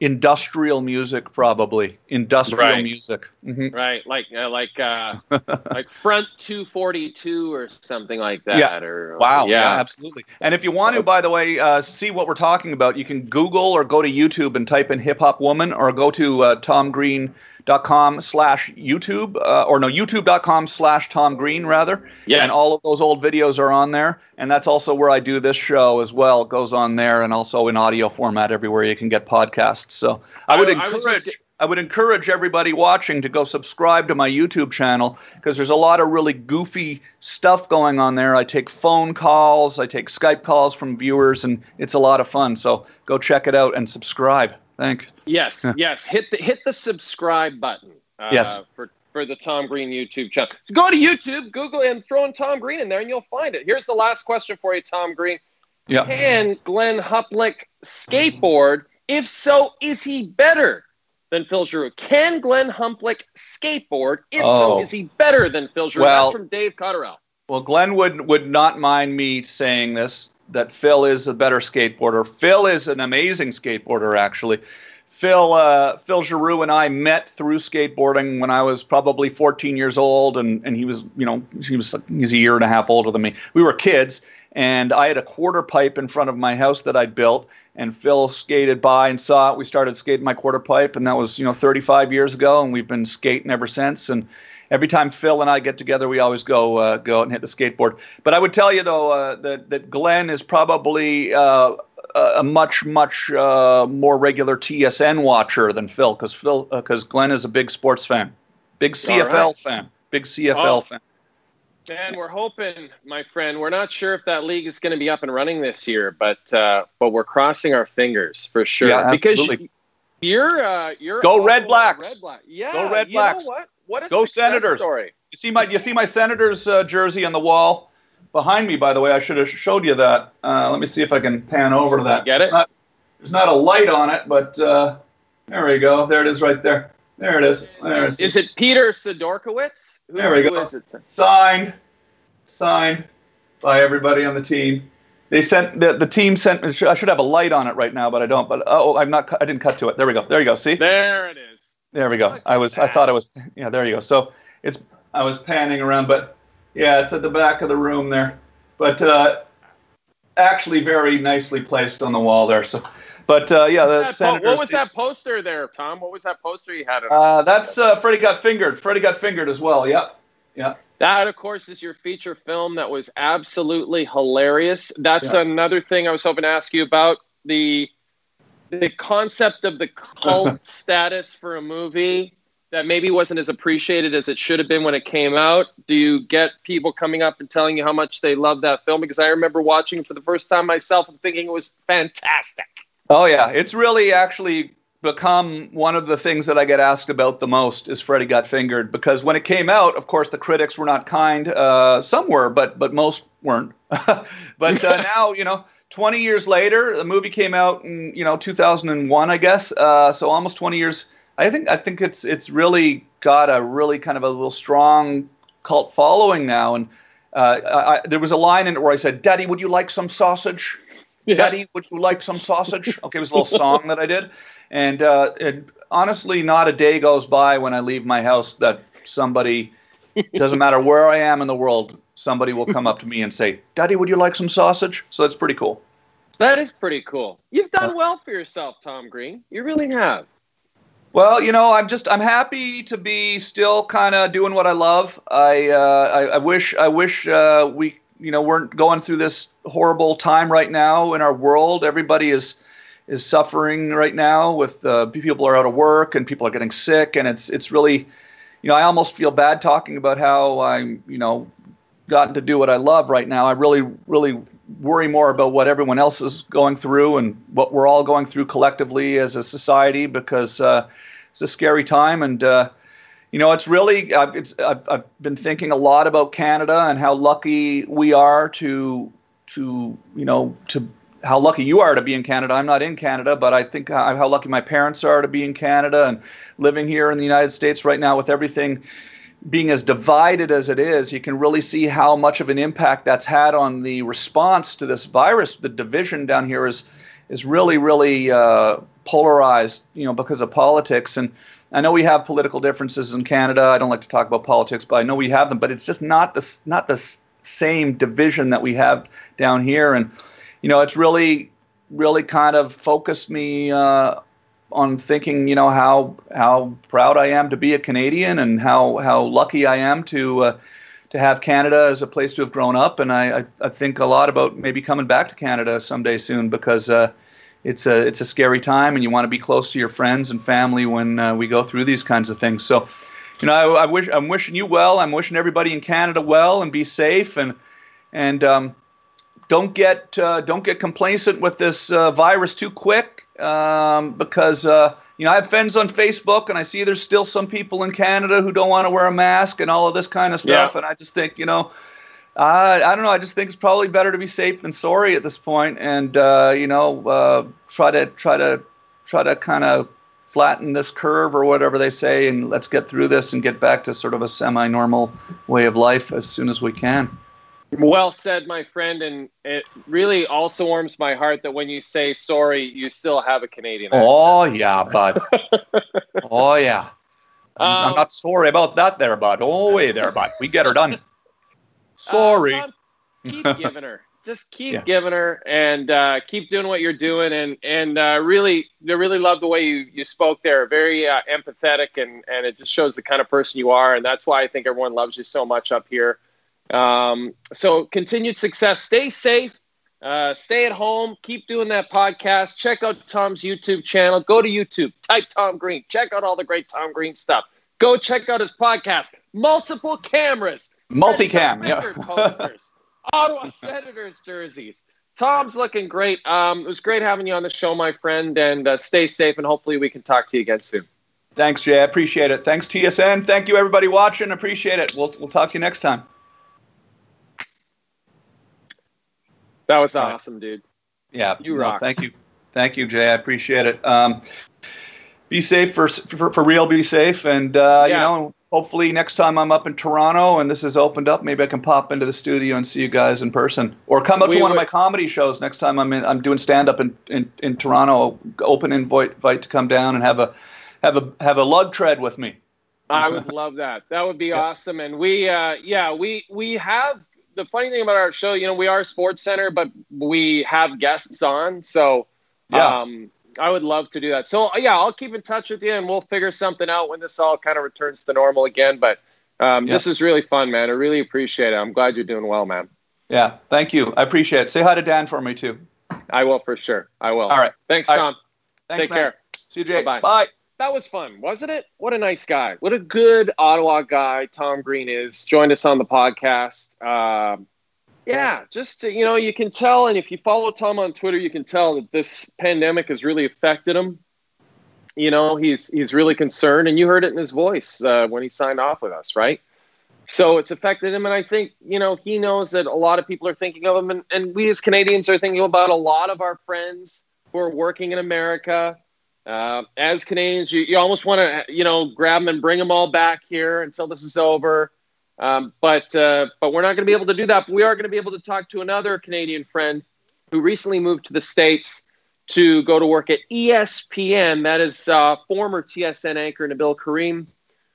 [SPEAKER 4] industrial music, probably industrial
[SPEAKER 3] Right.
[SPEAKER 4] music. hmm
[SPEAKER 3] Right, like uh, like uh, like Front 242 or something like that.
[SPEAKER 4] Yeah.
[SPEAKER 3] Or
[SPEAKER 4] Wow. Yeah.
[SPEAKER 3] yeah.
[SPEAKER 4] absolutely. And if you want to, by the way, uh, see what we're talking about, you can Google or go to YouTube and type in hip hop woman or go to uh, tomgreen.com slash YouTube uh, or no, youtube.com slash Tom Green rather.
[SPEAKER 3] Yes.
[SPEAKER 4] And all of those old videos are on there. And that's also where I do this show as well. It goes on there and also in audio format everywhere you can get podcasts. So I would
[SPEAKER 3] I- I
[SPEAKER 4] encourage.
[SPEAKER 3] get-
[SPEAKER 4] I would encourage everybody watching to go subscribe to my YouTube channel because there's a lot of really goofy stuff going on there. I take phone calls, I take Skype calls from viewers, and it's a lot of fun. So go check it out and subscribe. Thanks.
[SPEAKER 3] Yes, yes. Hit the hit the subscribe button. Uh,
[SPEAKER 4] Yes.
[SPEAKER 3] For for the Tom Green YouTube channel. Go to YouTube, Google, and throw in Tom Green in there, and you'll find it. Here's the last question for you, Tom Green.
[SPEAKER 4] Yeah.
[SPEAKER 3] Can Glenn Humplik skateboard? If so, is he better than Phil Giroux? Can Glenn Humplik skateboard? If so,
[SPEAKER 4] Oh.
[SPEAKER 3] is he better than Phil Giroux?
[SPEAKER 4] Well-
[SPEAKER 3] That's from Dave Cotterell.
[SPEAKER 4] Well, Glenn would would not mind me saying this that Phil is a better skateboarder. Phil is an amazing skateboarder, actually. Phil uh, Phil Giroux and I met through skateboarding when I was probably 14 years old, and and he was you know he was he's a year and a half older than me. We were kids, and I had a quarter pipe in front of my house that I'd built, and Phil skated by and saw it. We started skating my quarter pipe, and that was you know 35 years ago, and we've been skating ever since. And every time Phil and I get together, we always go uh, go out and hit the skateboard. But I would tell you though uh, that that Glenn is probably uh, a much much uh, more regular TSN watcher than Phil, because Phil because Glenn is a big sports fan, big CFL
[SPEAKER 3] right.
[SPEAKER 4] fan, big CFL
[SPEAKER 3] Oh.
[SPEAKER 4] fan.
[SPEAKER 3] And we're hoping, my friend, we're not sure if that league is going to be up and running this year, but uh, but we're crossing our fingers for sure
[SPEAKER 4] Yeah,
[SPEAKER 3] because
[SPEAKER 4] absolutely.
[SPEAKER 3] you're uh, you're
[SPEAKER 4] Go Red Blacks.
[SPEAKER 3] Red Black. Yeah,
[SPEAKER 4] Go Red Blacks.
[SPEAKER 3] What? What a
[SPEAKER 4] Go Senators.
[SPEAKER 3] story.
[SPEAKER 4] You see my you see my Senators uh, jersey on the wall behind me. By the way, I should have showed you that. Uh, let me see if I can pan over to that.
[SPEAKER 3] Get it?
[SPEAKER 4] It's not- there's not a light on it, but uh, there we go. There it is, right there. There it is. There it is.
[SPEAKER 3] Is it Peter Sidorkiewicz? Who,
[SPEAKER 4] There we go.
[SPEAKER 3] is it?
[SPEAKER 4] signed, signed by everybody on the team. They sent the, the team sent. I should have a light on it right now, but I don't. But oh, I'm not. I didn't cut to it. There we go. There you go. See.
[SPEAKER 3] There it is.
[SPEAKER 4] There we go.
[SPEAKER 3] Look
[SPEAKER 4] I was. I thought I was. Yeah. There you go. So it's. I was panning around, but yeah, it's at the back of the room there. But uh, actually, very nicely placed on the wall there. So, but uh, yeah, the
[SPEAKER 3] That po- what was that poster there, Tom? What was that poster you had?
[SPEAKER 4] Uh, that's uh, Freddy got fingered. Freddy got fingered as well. Yep. Yeah.
[SPEAKER 3] That, of course, is your feature film that was absolutely hilarious. That's
[SPEAKER 4] Yeah.
[SPEAKER 3] another thing I was hoping to ask you about the the concept of the cult status for a movie that maybe wasn't as appreciated as it should have been when it came out. Do you get people coming up and telling you how much they love that film? Because I remember watching it for the first time myself and thinking it was fantastic.
[SPEAKER 4] Oh yeah, it's really actually become one of the things that I get asked about the most is Freddy got fingered because when it came out, of course, the critics were not kind. Uh, some were, but but most weren't. but uh, now, you know, 20 years later, the movie came out in you know 2001, I guess. Uh, so almost 20 years. I think I think it's it's really got a really kind of a little strong cult following now. And uh, I, I, there was a line in it where I said, "Daddy, would you like some sausage?" Daddy, would you like some sausage? Okay, it was a little song that I did. And uh, it, honestly, not a day goes by when I leave my house that somebody, doesn't matter where I am in the world, somebody will come up to me and say, Daddy, would you like some sausage? So that's pretty cool.
[SPEAKER 3] That is pretty cool. You've done well for yourself, Tom Green. You really have.
[SPEAKER 4] Well, you know, I'm just I'm happy to be still kind of doing what I love. I, uh, I I wish I wish uh, we you know weren't going through this horrible time right now in our world. Everybody is is suffering right now with uh, people are out of work and people are getting sick, and it's it's really, you know, I almost feel bad talking about how I'm you know gotten to do what I love right now. I really really worry more about what everyone else is going through and what we're all going through collectively as a society because uh, it's a scary time and. Uh, you know, it's really I've, it's, I've, I've been thinking a lot about Canada and how lucky we are to to you know to how lucky you are to be in Canada. I'm not in Canada, but I think how, how lucky my parents are to be in Canada and living here in the United States right now with everything being as divided as it is, you can really see how much of an impact that's had on the response to this virus. The division down here is is really, really uh, polarized, you know, because of politics. And I know we have political differences in Canada. I don't like to talk about politics, but I know we have them. But it's just not the not the same division that we have down here. And you know, it's really, really kind of focused me uh, on thinking, you know, how how proud I am to be a Canadian and how how lucky I am to uh, to have Canada as a place to have grown up. And I, I, I think a lot about maybe coming back to Canada someday soon because uh, it's a it's a scary time and you want to be close to your friends and family when uh, we go through these kinds of things. So, you know, I, I, wish I'm wishing you well. I'm wishing everybody in Canada well and be safe and and um, don't get uh, don't get complacent with this uh, virus too quick um, because uh, you know I have friends on Facebook and I see there's still some people in Canada who don't want to wear a mask and all of this kind of stuff yeah. and I just think you know I I don't know I just think it's probably better to be safe than sorry at this point and uh, you know uh, try to try to try to kind of flatten this curve or whatever they say and let's get through this and get back to sort of a semi-normal way of life as soon as we can.
[SPEAKER 3] Well said, my friend, and it really also warms my heart that when you say sorry, you still have a Canadian accent.
[SPEAKER 4] Oh yeah, bud. oh yeah. I'm, um, I'm, not sorry about that, there, bud. Oh way there, bud. We get her done. Uh, sorry. Uh,
[SPEAKER 3] keep giving her. Just keep yeah. giving her, and uh, keep doing what you're doing, and and uh, really, they really love the way you you spoke there. Very uh, empathetic, and and it just shows the kind of person you are, and that's why I think everyone loves you so much up here. Um, so continued success. Stay safe. Uh, stay at home. Keep doing that podcast. Check out Tom's YouTube channel. Go to YouTube. Type Tom Green. Check out all the great Tom Green stuff. Go check out his podcast. Multiple cameras.
[SPEAKER 4] Multicam. Yeah.
[SPEAKER 3] posters. Ottawa Senators jerseys. Tom's looking great. Um, it was great having you on the show, my friend. And uh, stay safe. And hopefully we can talk to you again soon.
[SPEAKER 4] Thanks, Jay. I appreciate it. Thanks, TSN. Thank you, everybody watching. Appreciate it. We'll, we'll talk to you next time.
[SPEAKER 3] That was awesome, dude.
[SPEAKER 4] Yeah, you rock. No, thank you, thank you, Jay. I appreciate it. Um, be safe for, for for real. Be safe, and uh, yeah. you know, hopefully next time I'm up in Toronto and this is opened up, maybe I can pop into the studio and see you guys in person, or come up we to one would. of my comedy shows next time I'm in. I'm doing stand up in, in in Toronto. Open invite invite to come down and have a have a have a lug tread with me.
[SPEAKER 3] I would love that. That would be yeah. awesome. And we, uh, yeah, we we have the funny thing about our show, you know, we are a SportsCenter, but we have guests on. So, yeah. Um, I would love to do that. So, yeah, I'll keep in touch with you and we'll figure something out when this all kind of returns to normal again. But um, yeah. this is really fun, man. I really appreciate it. I'm glad you're doing well, man.
[SPEAKER 4] Yeah, thank you. I appreciate it. Say hi to Dan for me, too.
[SPEAKER 3] I will for sure. I will.
[SPEAKER 4] All right.
[SPEAKER 3] Thanks, Tom.
[SPEAKER 4] Thanks,
[SPEAKER 3] Take
[SPEAKER 4] man.
[SPEAKER 3] care.
[SPEAKER 4] See you, Jay. Bye. Bye
[SPEAKER 3] that was fun, wasn't it? What a nice guy. What a good Ottawa guy Tom Green is. Joined us on the podcast. Uh, yeah, just you know, you can tell, and if you follow Tom on Twitter, you can tell that this pandemic has really affected him. You know, he's he's really concerned, and you heard it in his voice uh, when he signed off with us, right? So it's affected him, and I think you know he knows that a lot of people are thinking of him, and, and we as Canadians are thinking about a lot of our friends who are working in America uh, as Canadians, you, you almost want to, you know, grab them and bring them all back here until this is over. Um, but uh, but we're not going to be able to do that. But we are going to be able to talk to another Canadian friend who recently moved to the states to go to work at ESPN. That is uh, former TSN anchor Nabil Karim,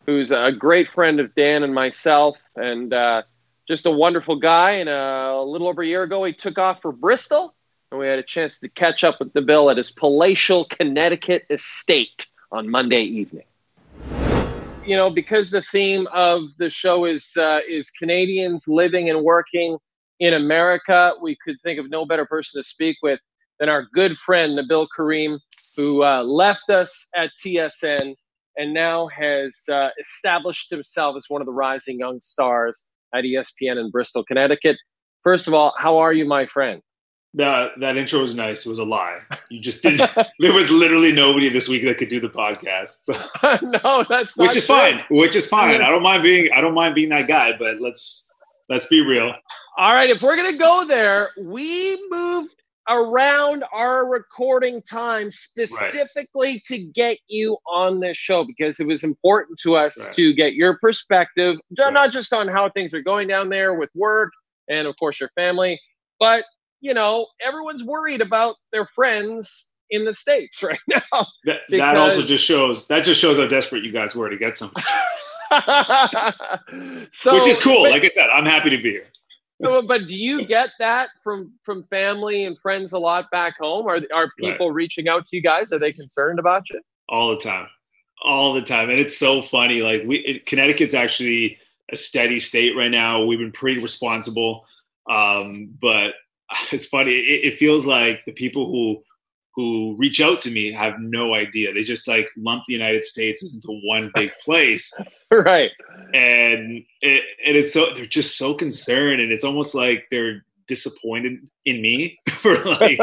[SPEAKER 3] who's a great friend of Dan and myself, and uh, just a wonderful guy. And uh, a little over a year ago, he took off for Bristol and we had a chance to catch up with Nabil at his palatial Connecticut estate on Monday evening. You know, because the theme of the show is uh, is Canadians living and working in America. We could think of no better person to speak with than our good friend Nabil Karim, who uh, left us at TSN and now has uh, established himself as one of the rising young stars at ESPN in Bristol, Connecticut. First of all, how are you, my friend?
[SPEAKER 5] That that intro was nice. It was a lie. You just didn't. there was literally nobody this week that could do the podcast. So.
[SPEAKER 3] no, that's
[SPEAKER 5] which is
[SPEAKER 3] true.
[SPEAKER 5] fine. Which is fine. I don't mind being. I don't mind being that guy. But let's let's be real.
[SPEAKER 3] All right, if we're gonna go there, we moved around our recording time specifically right. to get you on this show because it was important to us right. to get your perspective, right. not just on how things are going down there with work and of course your family, but you know, everyone's worried about their friends in the states right now.
[SPEAKER 5] That, that also just shows that just shows how desperate you guys were to get something. so, Which is cool. But, like I said, I'm happy to be here.
[SPEAKER 3] but do you get that from from family and friends a lot back home? Are are people right. reaching out to you guys? Are they concerned about you?
[SPEAKER 5] All the time, all the time, and it's so funny. Like we, it, Connecticut's actually a steady state right now. We've been pretty responsible, um, but it's funny. It, it, feels like the people who who reach out to me have no idea. They just like lump the United States into one big place,
[SPEAKER 3] right?
[SPEAKER 5] And it, and it's so they're just so concerned, and it's almost like they're disappointed in me for like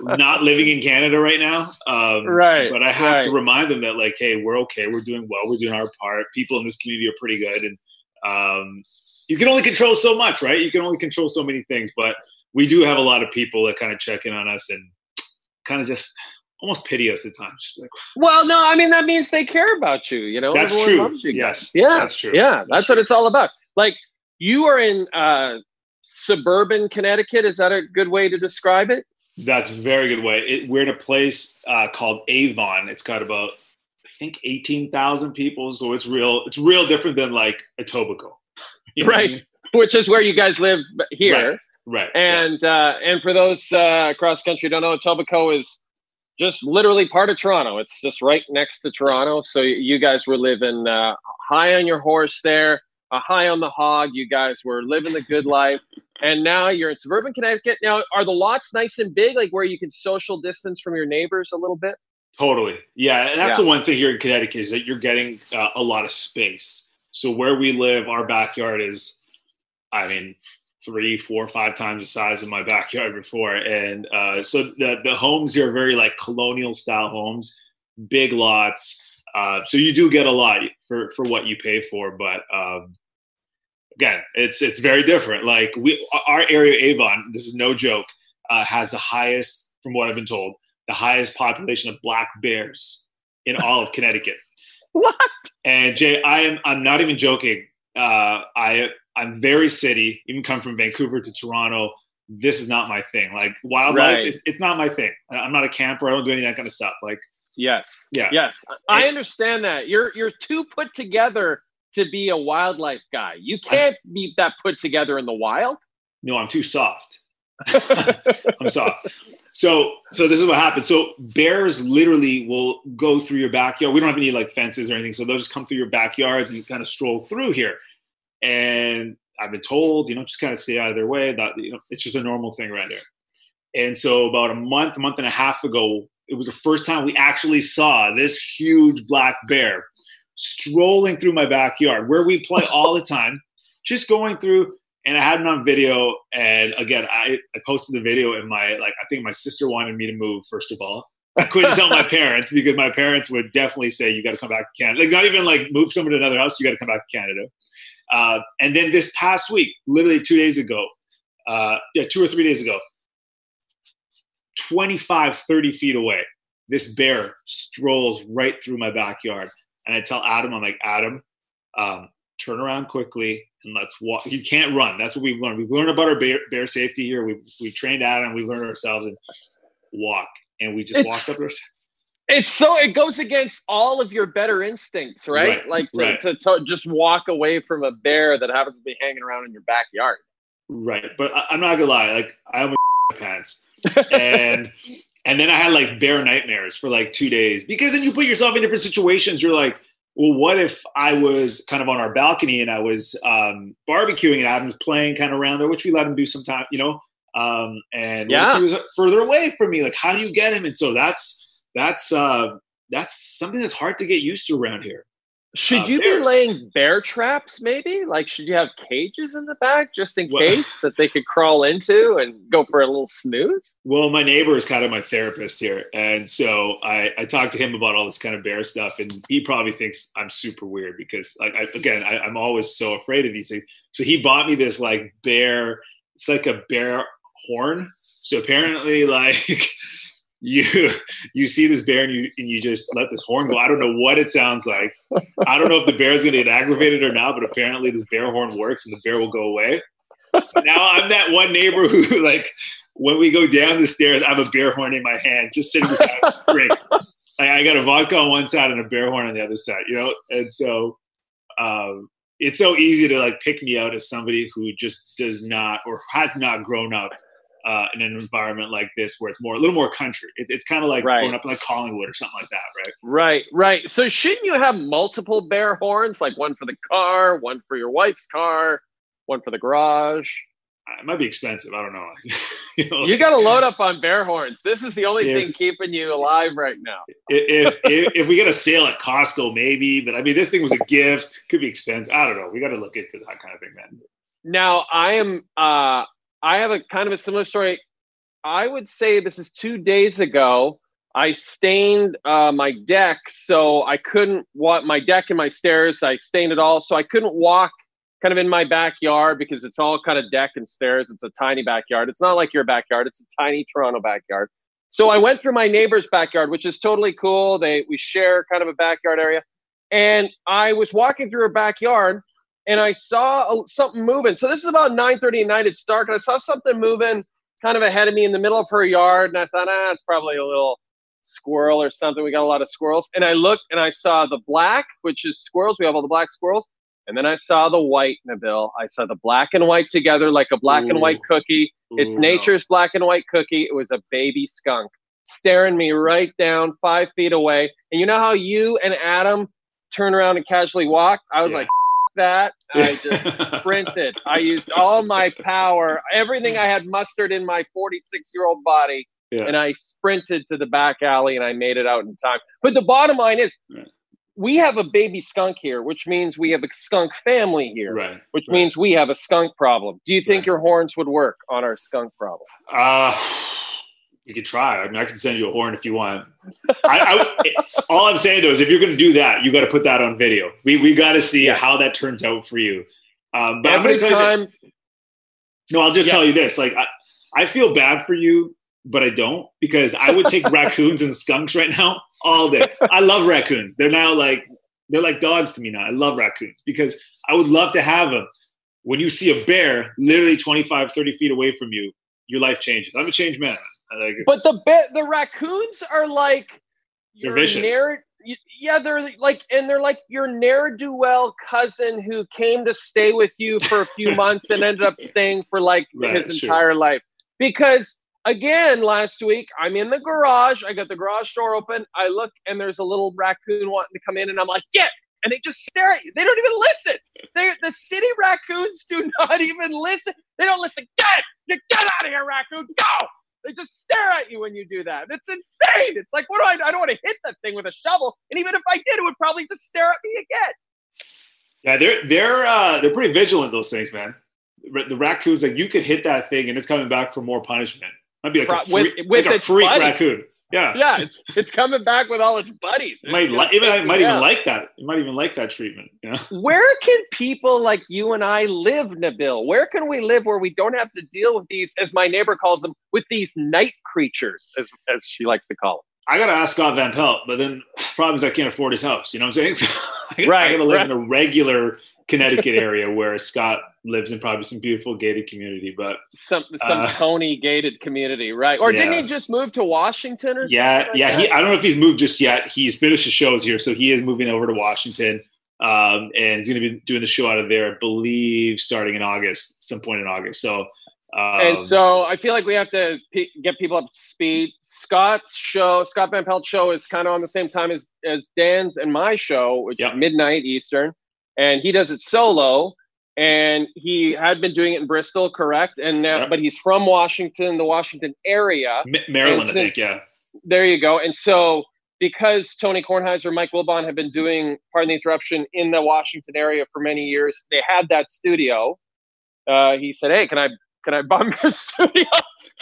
[SPEAKER 5] not living in Canada right now. Um,
[SPEAKER 3] right.
[SPEAKER 5] But I have
[SPEAKER 3] right.
[SPEAKER 5] to remind them that like, hey, we're okay. We're doing well. We're doing our part. People in this community are pretty good, and um, you can only control so much, right? You can only control so many things, but we do have a lot of people that kind of check in on us and kind of just almost pity us at times. Like,
[SPEAKER 3] well, no, I mean that means they care about you. You know,
[SPEAKER 5] that's Everyone true. yes,
[SPEAKER 3] yeah,
[SPEAKER 5] that's true.
[SPEAKER 3] Yeah,
[SPEAKER 5] that's,
[SPEAKER 3] that's
[SPEAKER 5] true.
[SPEAKER 3] what it's all about. Like you are in uh, suburban Connecticut. Is that a good way to describe it?
[SPEAKER 5] That's a very good way. It, we're in a place uh, called Avon. It's got about I think eighteen thousand people, so it's real. It's real different than like Etobicoke,
[SPEAKER 3] right? Which is where you guys live here.
[SPEAKER 5] Right. Right.
[SPEAKER 3] And yeah. uh, and for those uh, across country don't know, Etobicoke is just literally part of Toronto. It's just right next to Toronto. So you guys were living uh, high on your horse there, uh, high on the hog. You guys were living the good life. And now you're in suburban Connecticut. Now, are the lots nice and big, like where you can social distance from your neighbors a little bit?
[SPEAKER 5] Totally. Yeah. And that's yeah. the one thing here in Connecticut is that you're getting uh, a lot of space. So where we live, our backyard is, I mean, three, four, five times the size of my backyard before. And uh, so the, the homes here are very like colonial style homes, big lots. Uh, so you do get a lot for, for what you pay for. But um, again, it's, it's very different. Like we, our area, Avon, this is no joke, uh, has the highest, from what I've been told, the highest population of black bears in all of Connecticut.
[SPEAKER 3] What?
[SPEAKER 5] And Jay, I am, I'm not even joking. Uh, I I'm very city. Even come from Vancouver to Toronto. This is not my thing. Like wildlife, right. is, it's not my thing. I'm not a camper. I don't do any of that kind of stuff. Like
[SPEAKER 3] yes,
[SPEAKER 5] yeah,
[SPEAKER 3] yes. I understand that. You're you're too put together to be a wildlife guy. You can't I'm, be that put together in the wild.
[SPEAKER 5] No, I'm too soft. I'm soft. So so this is what happens. So bears literally will go through your backyard. We don't have any like fences or anything, so they'll just come through your backyards and kind of stroll through here. And I've been told, you know, just kind of stay out of their way. That you know, it's just a normal thing around here. And so about a month, a month and a half ago, it was the first time we actually saw this huge black bear strolling through my backyard where we play all the time, just going through. And I had it on video. And again, I, I posted the video and my like I think my sister wanted me to move, first of all. I couldn't tell my parents because my parents would definitely say you got to come back to Canada. Like not even like move someone to another house, you got to come back to Canada. Uh, and then this past week, literally two days ago, uh, yeah, two or three days ago, 25, 30 feet away, this bear strolls right through my backyard. And I tell Adam, I'm like, Adam, um, turn around quickly and let's walk. You can't run. That's what we've learned. We've learned about our bear, bear safety here. We've, we trained Adam, we learned ourselves and walk. And we just
[SPEAKER 3] it's,
[SPEAKER 5] walked up.
[SPEAKER 3] It's so it goes against all of your better instincts, right?
[SPEAKER 5] right
[SPEAKER 3] like to,
[SPEAKER 5] right.
[SPEAKER 3] To, to, just walk away from a bear that happens to be hanging around in your backyard.
[SPEAKER 5] Right, but I, am not gonna lie. Like I have my pants, and and then I had like bear nightmares for like two days because then you put yourself in different situations. You're like, well, what if I was kind of on our balcony and I was um, barbecuing and Adam's playing kind of around there, which we let him do sometimes, you know? Um, and
[SPEAKER 3] Yeah.
[SPEAKER 5] he was further away from me. Like, how do you get him? And so that's that's uh, that's something that's hard to get used to around here.
[SPEAKER 3] Should
[SPEAKER 5] Uh,
[SPEAKER 3] you be laying bear traps? Maybe like should you have cages in the back just in
[SPEAKER 5] Well-
[SPEAKER 3] case that they could crawl into and go for a little snooze?
[SPEAKER 5] Well, my neighbor is kind of my therapist here, and so I, I talked to him about all this kind of bear stuff, and he probably thinks I'm super weird because, like, I, again, I, I'm always so afraid of these things. So he bought me this like bear. It's like a bear horn. So apparently, like you you see this bear and you and you just let this horn go. I don't know what it sounds like. I don't know if the bear is going to get aggravated or not, but apparently this bear horn works and the bear will go away. So now I'm that one neighbor who like when we go down the stairs, I have a bear horn in my hand, just sitting beside a drink. I, I got a vodka on one side and a bear horn on the other side, you know. And so, um, it's so easy to like pick me out as somebody who just does not or has not grown up uh, in an environment like this, where it's more a little more country. It, it's kind of like
[SPEAKER 3] Right.
[SPEAKER 5] growing up in like Collingwood or something like that, right?
[SPEAKER 3] Right, right. So shouldn't you have multiple bear horns, like one for the car, one for your wife's car, one for the garage?
[SPEAKER 5] It might be expensive. I don't know. you know,
[SPEAKER 3] You got to load up on bear horns. This is the only
[SPEAKER 5] Yeah.
[SPEAKER 3] thing keeping you alive right now.
[SPEAKER 5] if, if if we get a sale at Costco, maybe. But I mean, this thing was a gift. Could be expensive. I don't know. We got to look into that kind of thing, man.
[SPEAKER 3] Now I am. Uh, I have a kind of a similar story. I would say this is two days ago. I stained uh, my deck, so I couldn't walk my deck and my stairs. I stained it all, so I couldn't walk kind of in my backyard because it's all kind of deck and stairs. It's a tiny backyard. It's not like your backyard. It's a tiny Toronto backyard. So I went through my neighbor's backyard, which is totally cool. They we share kind of a backyard area, and I was walking through her backyard, and I saw something moving. So this is about 9:30 at night. It's dark, and I saw something moving kind of ahead of me in the middle of her yard, and I thought, ah, it's probably a little squirrel or something. We got a lot of squirrels, and I looked and I saw the black, which is squirrels. We have all the black squirrels, and then I saw the white, Nabil. I saw the black and white together, like a black and white cookie. It's
[SPEAKER 5] Ooh, no.
[SPEAKER 3] nature's black and white cookie. It was a baby skunk staring me right down five feet away. And you know how you and Adam turn around and casually walk? I was
[SPEAKER 5] Yeah.
[SPEAKER 3] like, that. I just sprinted. I used all my power, everything I had mustered in my 46 year old body,
[SPEAKER 5] Yeah.
[SPEAKER 3] and I sprinted to the back alley and I made it out in time. But the bottom line is,
[SPEAKER 5] Right.
[SPEAKER 3] we have a baby skunk here, which means we have a skunk family here,
[SPEAKER 5] right.
[SPEAKER 3] which
[SPEAKER 5] right.
[SPEAKER 3] means we have a skunk problem. Do you think your horns would work on our skunk problem?
[SPEAKER 5] Uh, you could try. I mean, I can send you a horn if you want. I, I, all I'm saying though is, if you're going to do that, you got to put that on video. We we got to see
[SPEAKER 3] Yes.
[SPEAKER 5] how that turns out for you. Um, but I'm going to tell you this. No, I'll just
[SPEAKER 3] Yeah.
[SPEAKER 5] tell you this. Like, I, I feel bad for you, but I don't because I would take raccoons and skunks right now all day. I love raccoons. They're now like they're like dogs to me now. I love raccoons because I would love to have them. When you see a bear literally 25, 30 feet away from you, your life changes. I'm a changed man.
[SPEAKER 3] But the ba- the raccoons are like
[SPEAKER 5] They're
[SPEAKER 3] your
[SPEAKER 5] vicious.
[SPEAKER 3] ne'er- yeah, they're like, and they're like your ne'er do well cousin who came to stay with you for a few months and ended up staying for like
[SPEAKER 5] Right,
[SPEAKER 3] his
[SPEAKER 5] sure.
[SPEAKER 3] entire life. Because again, last week I'm in the garage. I got the garage door open. I look and there's a little raccoon wanting to come in, and I'm like, get! And they just stare at you. They don't even listen. They the city raccoons do not even listen. They don't listen. Get! Get out of here, raccoon! Go! They just stare at you when you do that. It's insane. It's like, what do I? I don't want to hit that thing with a shovel. And even if I did, it would probably just stare at me again.
[SPEAKER 5] Yeah, they're they're uh, they're pretty vigilant. Those things, man. The raccoons, like you could hit that thing and it's coming back for more punishment. Might be like
[SPEAKER 3] Pro-
[SPEAKER 5] a freak,
[SPEAKER 3] with- with
[SPEAKER 5] like a freak
[SPEAKER 3] buddies.
[SPEAKER 5] raccoon. Yeah,
[SPEAKER 3] Yeah, it's it's coming back with all its buddies.
[SPEAKER 5] it might li- even it might
[SPEAKER 3] yeah.
[SPEAKER 5] even like that. It might even like that treatment. You know?
[SPEAKER 3] Where can people like you and I live, Nabil? Where can we live where we don't have to deal with these, as my neighbor calls them, with these night creatures, as as she likes to call them?
[SPEAKER 5] I gotta ask Scott Van Pelt, but then problem is I can't afford his house. You know what I'm saying? So I,
[SPEAKER 3] Right,
[SPEAKER 5] I gotta live
[SPEAKER 3] right.
[SPEAKER 5] in a regular Connecticut area where Scott lives in probably some beautiful gated community. But
[SPEAKER 3] Some some
[SPEAKER 5] Uh,
[SPEAKER 3] Tony gated community, right? Or didn't he just move to Washington or
[SPEAKER 5] yeah,
[SPEAKER 3] something? like
[SPEAKER 5] yeah.
[SPEAKER 3] that?
[SPEAKER 5] He I don't know if he's moved just yet. He's finished his shows here, so he is moving over to Washington. Um, and he's going to be doing the show out of there, I believe, starting in August, some point in August. So Um,
[SPEAKER 3] and so I feel like we have to p- get people up to speed. Scott's show, Scott Van Pelt's show, is kind of on the same time as as Dan's and my show, which
[SPEAKER 5] Yep.
[SPEAKER 3] is midnight Eastern, and he does it solo. And he had been doing it in Bristol, correct? And now,
[SPEAKER 5] Yep.
[SPEAKER 3] but he's from Washington, the Washington area.
[SPEAKER 5] Ma- Maryland,
[SPEAKER 3] and
[SPEAKER 5] I think. Yeah.
[SPEAKER 3] There you go. And so, because Tony Kornheiser, Mike Wilbon have been doing, pardon the interruption, in the Washington area for many years, they had that studio. Uh, he said, "Hey, can I can I bum your studio?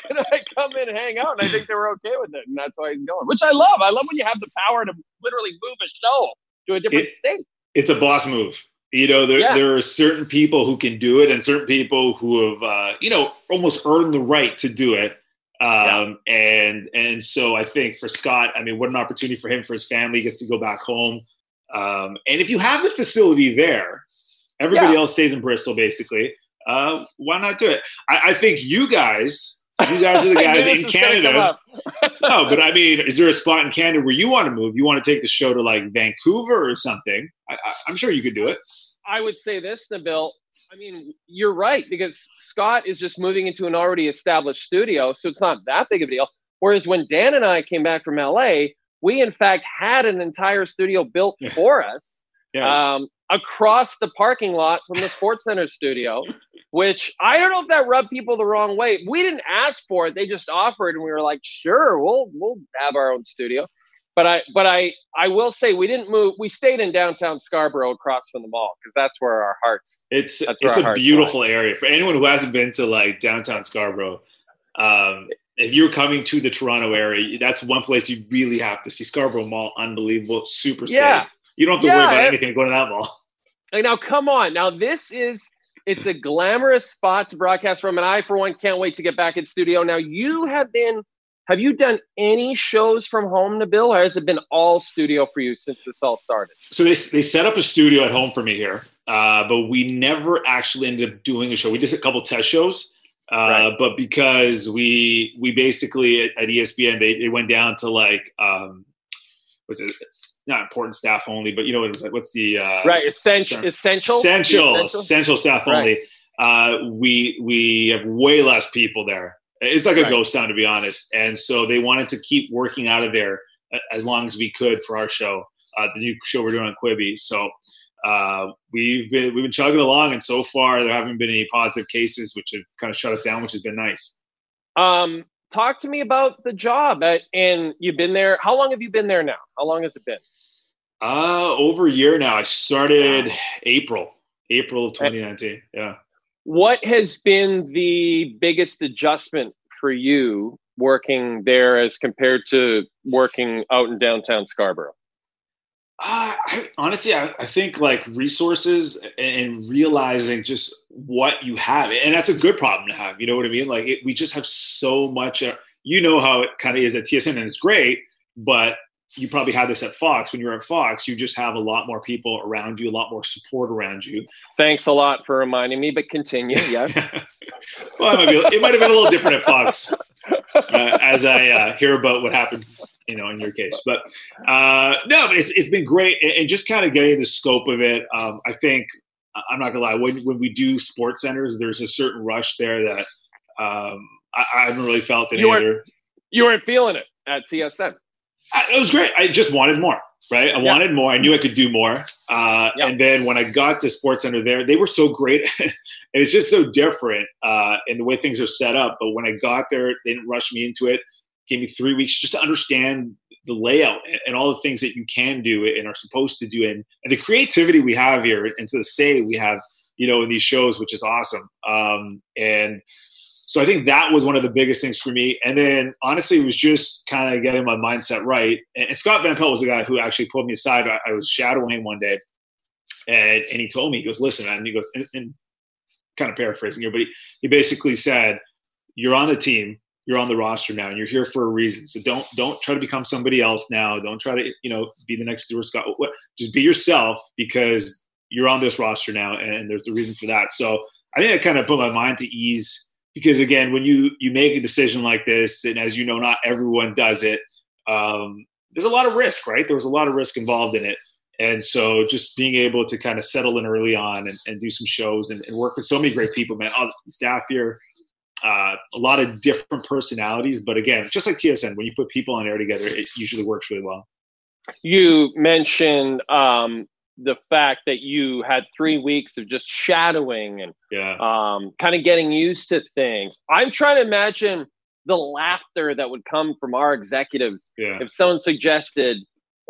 [SPEAKER 3] can I come in and hang out?" And I think they were okay with it, and that's why he's going. Which I love. I love when you have the power to literally move a show to a different
[SPEAKER 5] It-
[SPEAKER 3] state.
[SPEAKER 5] It's a boss move. You know, there,
[SPEAKER 3] Yeah.
[SPEAKER 5] there are certain people who can do it and certain people who have, uh, you know, almost earned the right to do it. Um, And and so I think for Scott, I mean, what an opportunity for him, for his family, he gets to go back home. Um, and if you have the facility there, everybody
[SPEAKER 3] Yeah.
[SPEAKER 5] else stays in Bristol, basically. Uh, why not do it? I, I think you guys, you guys are the guys in
[SPEAKER 3] was gonna come
[SPEAKER 5] Canada no, but I mean, is there a spot in Canada where you want to move? You want to take the show to like Vancouver or something? I, I'm sure you could do it.
[SPEAKER 3] I would say this, Nabil. I mean, you're right because Scott is just moving into an already established studio, so it's not that big of a deal. Whereas when Dan and I came back from LA, we in fact had an entire studio built
[SPEAKER 5] Yeah.
[SPEAKER 3] for us
[SPEAKER 5] Yeah.
[SPEAKER 3] um, across the parking lot from the SportsCenter studio, which I don't know if that rubbed people the wrong way. We didn't ask for it; they just offered, and we were like, "Sure, we'll we'll have our own studio." But I but I I will say we didn't move. We stayed in downtown Scarborough across from the mall because that's where our hearts.
[SPEAKER 5] it's it's a beautiful area for anyone who hasn't been to like downtown Scarborough. Um, if you're coming to the Toronto area, that's one place you really have to see. Scarborough Mall, unbelievable, super
[SPEAKER 3] Yeah.
[SPEAKER 5] safe. You don't have to
[SPEAKER 3] Yeah,
[SPEAKER 5] worry about anything going to that mall.
[SPEAKER 3] Like now, come on. Now this is it's a glamorous spot to broadcast from, and I for one can't wait to get back in studio. Now you have been. Have you done any shows from home, Nabil, or has it been all studio for you since this all started?
[SPEAKER 5] So they, they set up a studio at home for me here, uh, but we never actually ended up doing a show. We did a couple test shows, uh,
[SPEAKER 3] Right.
[SPEAKER 5] but because we we basically at, at ESPN they, they went down to like um, what's it? It's not important staff only, but you know it What's the uh,
[SPEAKER 3] Right, essential,
[SPEAKER 5] Sure.
[SPEAKER 3] essential,
[SPEAKER 5] essential essential staff
[SPEAKER 3] Right.
[SPEAKER 5] only. Uh, we we have way less people there. It's like a
[SPEAKER 3] Right.
[SPEAKER 5] ghost town to be honest, and so they wanted to keep working out of there as long as we could for our show, uh, the new show we're doing on Quibi. So uh, we've been we've been chugging along, and so far there haven't been any positive cases, which have kind of shut us down, which has been nice.
[SPEAKER 3] Um, talk to me about the job, at, and you've been there. How long have you been there now? How long has it been?
[SPEAKER 5] Uh, over a year now. I started April, April of 2019. Yeah.
[SPEAKER 3] What has been the biggest adjustment for you working there as compared to working out in downtown Scarborough?
[SPEAKER 5] Uh, I, honestly, I, I think like resources and realizing just what you have, and that's a good problem to have. You know what I mean? Like it, we just have so much. Uh, you know how it kind of is at TSN, and it's great. But you probably had this at Fox. When you're at Fox, you just have a lot more people around you, a lot more support around you.
[SPEAKER 3] Thanks a lot for reminding me, but continue. Yes.
[SPEAKER 5] well, it might, be, it might have been a little different at Fox, uh, as I uh, hear about what happened, you know, in your case. But uh, no, but it's, it's been great, and, just kind of getting the scope of it. Um, I think I'm not gonna lie. When when we do SportsCenters, there's a certain rush there that um, I, I haven't really felt any
[SPEAKER 3] You weren't- you weren't feeling it at TSN.
[SPEAKER 5] I, it was great. I just wanted more, right? I
[SPEAKER 3] Yeah.
[SPEAKER 5] wanted more. I knew I could do more. Uh,
[SPEAKER 3] Yeah.
[SPEAKER 5] And then when I got to SportsCenter there, they were so great. and it's just so different uh, in the way things are set up. But when I got there, they didn't rush me into it. Gave me three weeks just to understand the layout and, all the things that you can do and are supposed to do. And, and the creativity we have here and to the say we have, you know, in these shows, which is awesome. Um, and so I think that was one of the biggest things for me. And then honestly, it was just kind of getting my mindset right. And, and Scott Van Pelt was the guy who actually pulled me aside. I, I was shadowing him one day, and and he told me, he goes, "Listen," and he goes, and, and kind of paraphrasing here, but he, he basically said, "You're on the team." You're on the roster now, and you're here for a reason. So don't don't try to become somebody else now. Don't try to you know be the next Stuart Scott. Just be yourself because you're on this roster now, and, and there's a reason for that. So I think that kind of put my mind to ease because again when you you make a decision like this and as you know not everyone does it um, there's a lot of risk right there was a lot of risk involved in it and so just being able to kind of settle in early on and, and do some shows and, and work with so many great people man all the staff here uh, a lot of different personalities. But again, just like TSN, when you put people on air together, it usually works really well.
[SPEAKER 3] You mentioned um, the fact that you had three weeks of just shadowing and
[SPEAKER 5] Yeah.
[SPEAKER 3] um, kind of getting used to things. I'm trying to imagine the laughter that would come from our executives
[SPEAKER 5] Yeah.
[SPEAKER 3] if someone suggested,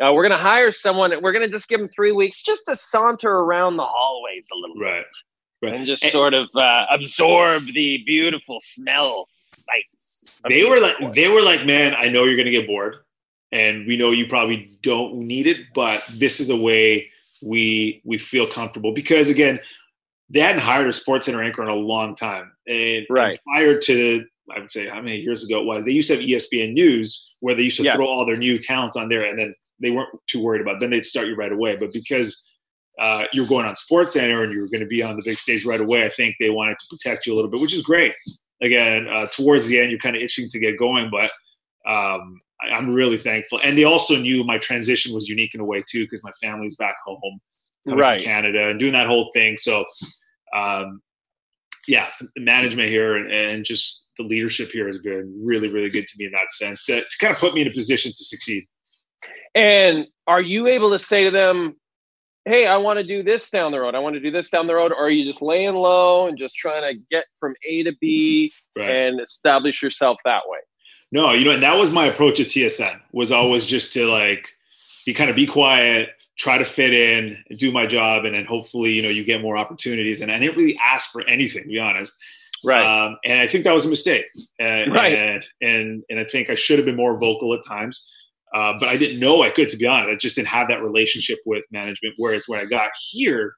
[SPEAKER 3] uh, we're going to hire someone, we're going to just give them three weeks just to saunter around the hallways a little
[SPEAKER 5] Right.
[SPEAKER 3] bit
[SPEAKER 5] Right.
[SPEAKER 3] and just
[SPEAKER 5] And-
[SPEAKER 3] sort of uh, absorb the beautiful smells, sights.
[SPEAKER 5] they were like
[SPEAKER 3] airport.
[SPEAKER 5] they were like man i know you're going to get bored and we know you probably don't need it but this is a way we we feel comfortable because again they hadn't hired a SportsCenter anchor in a long time and,
[SPEAKER 3] Right.
[SPEAKER 5] prior to i would say how many years ago it was they used to have espn news where they used to
[SPEAKER 3] Yes.
[SPEAKER 5] throw all their new talent on there and then they weren't too worried about it. then they'd start you right away but because uh, you're going on SportsCenter and you're going to be on the big stage right away i think they wanted to protect you a little bit which is great again uh, towards the end you're kind of itching to get going but um, i'm really thankful and they also knew my transition was unique in a way too because my family's back home
[SPEAKER 3] right.
[SPEAKER 5] from canada and doing that whole thing so um, yeah the management here and, and just the leadership here has been really really good to me in that sense to, to kind of put me in a position to succeed
[SPEAKER 3] And are you able to say to them, hey, I want to do this down the road. I want to do this down the road. Or are you just laying low and just trying to get from A to B
[SPEAKER 5] right
[SPEAKER 3] and establish yourself that way?
[SPEAKER 5] No, you know, and that was my approach at TSN was always just to like be kind of be quiet, try to fit in, do my job, and then hopefully, you know, you get more opportunities. And I didn't really ask for anything, to be honest. Right. Um, and I think that was a mistake. And,
[SPEAKER 3] Right.
[SPEAKER 5] And, and and I think I should have been more vocal at times. Uh, but I didn't know I could, to be honest. I just didn't have that relationship with management. Whereas when I got here,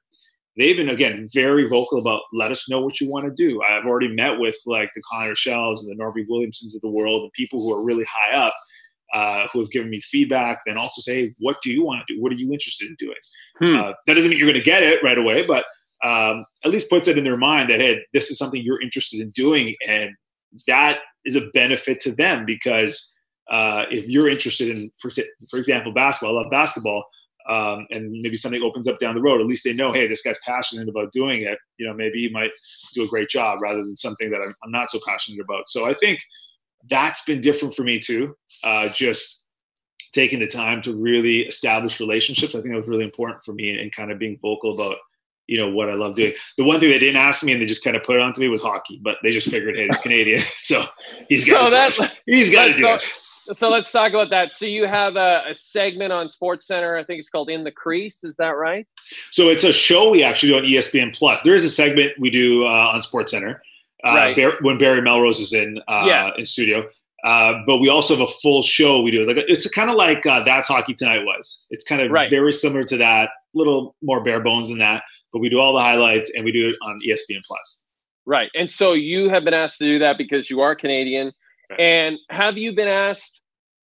[SPEAKER 5] they've been again very vocal about let us know what you want to do. I've already met with like the Connor Schells and the Norby Williamsons of the world, and people who are really high up uh, who have given me feedback. Then also say, what do you want to do? What are you interested in doing?
[SPEAKER 3] Hmm.
[SPEAKER 5] Uh, that doesn't mean you're going to get it right away, but um, at least puts it in their mind that hey, this is something you're interested in doing, and that is a benefit to them because uh, if you're interested in, for, for example, basketball, I love basketball, um, and maybe something opens up down the road, at least they know, hey, this guy's passionate about doing it. You know, maybe he might do a great job rather than something that I'm, I'm not so passionate about. So I think that's been different for me too. Uh, just taking the time to really establish relationships. I think that was really important for me and kind of being vocal about you know what I love doing. The one thing they didn't ask me and they just kind of put it onto me was hockey, but they just figured, hey, he's Canadian, so he's got
[SPEAKER 3] So
[SPEAKER 5] to do it. He's got to do it.
[SPEAKER 3] So let's talk about that. So you have a, a segment on SportsCenter. I think it's called In the Crease. Is that right?
[SPEAKER 5] So it's a show we actually do on ESPN Plus. There is a segment we do uh, on SportsCenter uh,
[SPEAKER 3] Right.
[SPEAKER 5] Bar- when Barry Melrose is in uh,
[SPEAKER 3] Yes.
[SPEAKER 5] in studio. Uh, but we also have a full show we do. Like it's kind of like uh, that's hockey tonight was. It's kind of
[SPEAKER 3] Right.
[SPEAKER 5] very similar to that, a little more bare bones than that. But we do all the highlights and we do it on ESPN Plus.
[SPEAKER 3] Right. And so you have been asked to do that because you are Canadian. And have you been asked?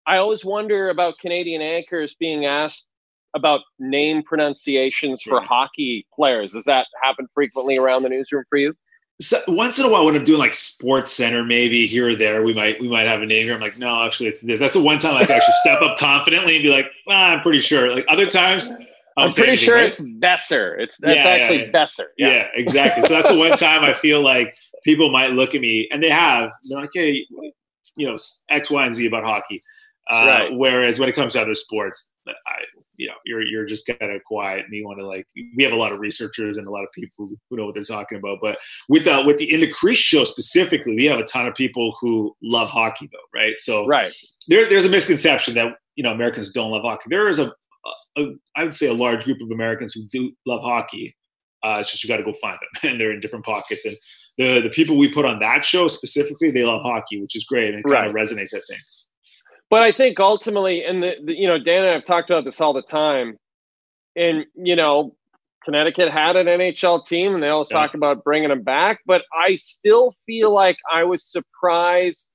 [SPEAKER 3] I always wonder about Canadian anchors being asked about name pronunciations for
[SPEAKER 5] Right.
[SPEAKER 3] hockey players. Does that happen frequently around the newsroom for you?
[SPEAKER 5] So once in a while, when I'm doing like SportsCenter, maybe here or there, we might we might have a name here. I'm like, no, actually, it's this. That's the one time I can actually step up confidently and be like, well, I'm pretty sure. Like other times, I
[SPEAKER 3] I'm pretty sure
[SPEAKER 5] right?
[SPEAKER 3] it's Besser. It's that's
[SPEAKER 5] Yeah, yeah,
[SPEAKER 3] actually
[SPEAKER 5] yeah.
[SPEAKER 3] Besser.
[SPEAKER 5] yeah. exactly. So that's the one time I feel like people might look at me, and they have. They're like, hey, you know, X, Y, and Z about hockey. Uh,
[SPEAKER 3] Right.
[SPEAKER 5] Whereas when it comes to other sports, I, you know, you're you're just kind of quiet, and you want to like. We have a lot of researchers and a lot of people who know what they're talking about. But with the with the in the crease show specifically, we have a ton of people who love hockey, though, right? So
[SPEAKER 3] Right.
[SPEAKER 5] there, there's a misconception that you know Americans don't love hockey. There is a, a, a I would say a large group of Americans who do love hockey. Uh, it's just you got to go find them, and they're in different pockets. And the the people we put on that show specifically, they love mm-hmm. hockey, which is great and it kind of resonates. I think.
[SPEAKER 3] But I think ultimately, and the, the, you know, Dan and I have talked about this all the time. And you know, Connecticut had an NHL team, and they always
[SPEAKER 5] Yeah.
[SPEAKER 3] talk about bringing them back. But I still feel like I was surprised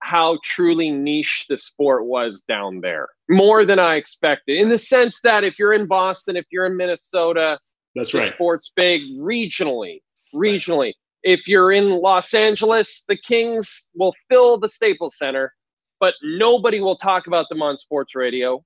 [SPEAKER 3] how truly niche the sport was down there, more than I expected. In the sense that if you're in Boston, if you're in Minnesota,
[SPEAKER 5] That's right.
[SPEAKER 3] sport's big regionally. Regionally, if you're in Los Angeles, the Kings will fill the Staples Center, but nobody will talk about them on sports radio,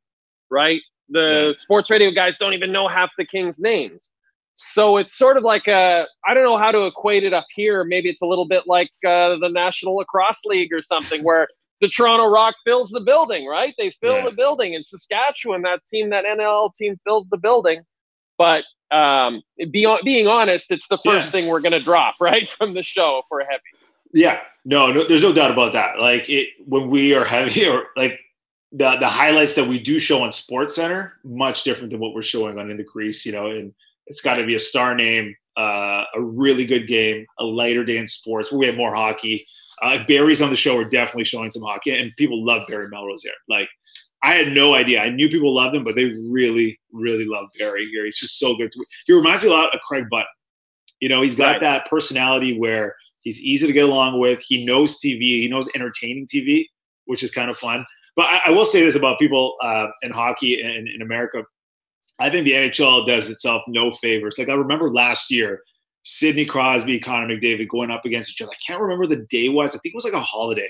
[SPEAKER 3] right? The sports radio guys don't even know half the Kings' names. So it's sort of like a I don't know how to equate it up here. Maybe it's a little bit like uh, the National Lacrosse League or something where the Toronto Rock fills the building, right? They fill
[SPEAKER 5] Yeah.
[SPEAKER 3] the building. In Saskatchewan, that team, that NL team, fills the building. But um, be, being honest, it's the first
[SPEAKER 5] Yeah.
[SPEAKER 3] thing we're going to drop right from the show if we're heavy.
[SPEAKER 5] Yeah, no, no, there's no doubt about that. Like it when we are heavy or like the the highlights that we do show on SportsCenter, much different than what we're showing on In the Crease, you know, and it's got to be a star name, uh, a really good game, a lighter day in sports where we have more hockey. Uh, Barry's on the show, we're definitely showing some hockey, and people love Barry Melrose here. Like I had no idea. I knew people loved him, but they really, really love Barry here. He's just so good. He reminds me a lot of Craig Button. You know, he's got
[SPEAKER 3] Right.
[SPEAKER 5] that personality where he's easy to get along with. He knows TV. He knows entertaining TV, which is kind of fun. But I, I will say this about people uh, in hockey in, in America. I think the NHL does itself no favors. Like I remember last year, Sidney Crosby, Connor McDavid going up against each other. I can't remember the day was. I think it was like a holiday.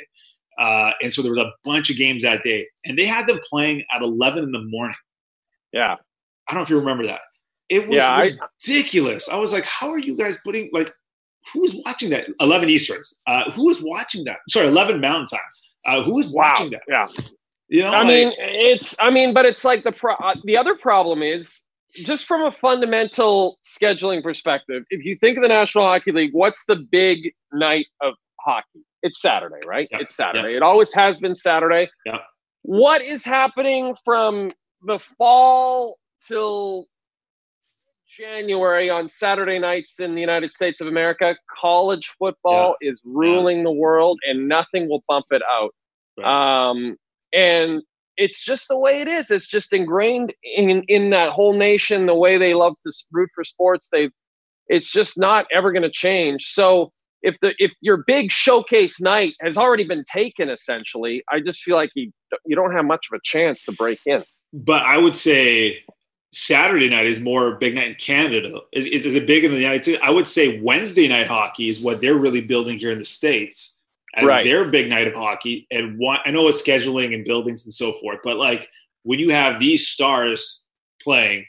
[SPEAKER 5] Uh, and so there was a bunch of games that day, and they had them playing at 11 in the morning.
[SPEAKER 3] Yeah.
[SPEAKER 5] I don't know if you remember that. It was
[SPEAKER 3] Yeah,
[SPEAKER 5] ridiculous. I, was like, how are you guys putting like who's watching that? 11 Easterns. Uh, who is watching that? Sorry, 11 Mountain Time. Uh, who is
[SPEAKER 3] Wow.
[SPEAKER 5] watching that?
[SPEAKER 3] Yeah.
[SPEAKER 5] You know,
[SPEAKER 3] I
[SPEAKER 5] like-
[SPEAKER 3] mean, it's. I mean, but it's like the pro- uh, the other problem is just from a fundamental scheduling perspective. If you think of the National Hockey League, what's the big night of hockey? It's Saturday, right?
[SPEAKER 5] Yeah,
[SPEAKER 3] It's Saturday. It always has been Saturday.
[SPEAKER 5] Yeah.
[SPEAKER 3] What is happening from the fall till January on Saturday nights in the United States of America? College football is ruling the world, and nothing will bump it out.
[SPEAKER 5] Right.
[SPEAKER 3] Um, and it's just the way it is. It's just ingrained in in that whole nation. The way they love to root for sports, they it's just not ever going to change. So if the if your big showcase night has already been taken, essentially, I just feel like you you don't have much of a chance to break in.
[SPEAKER 5] but I would say Saturday night is more big night in Canada. Is, is, is it big in the United States? I would say Wednesday night hockey is what they're really building here in the States as
[SPEAKER 3] Right.
[SPEAKER 5] their big night of hockey. And one, I know it's scheduling and buildings and so forth, but like when you have these stars playing,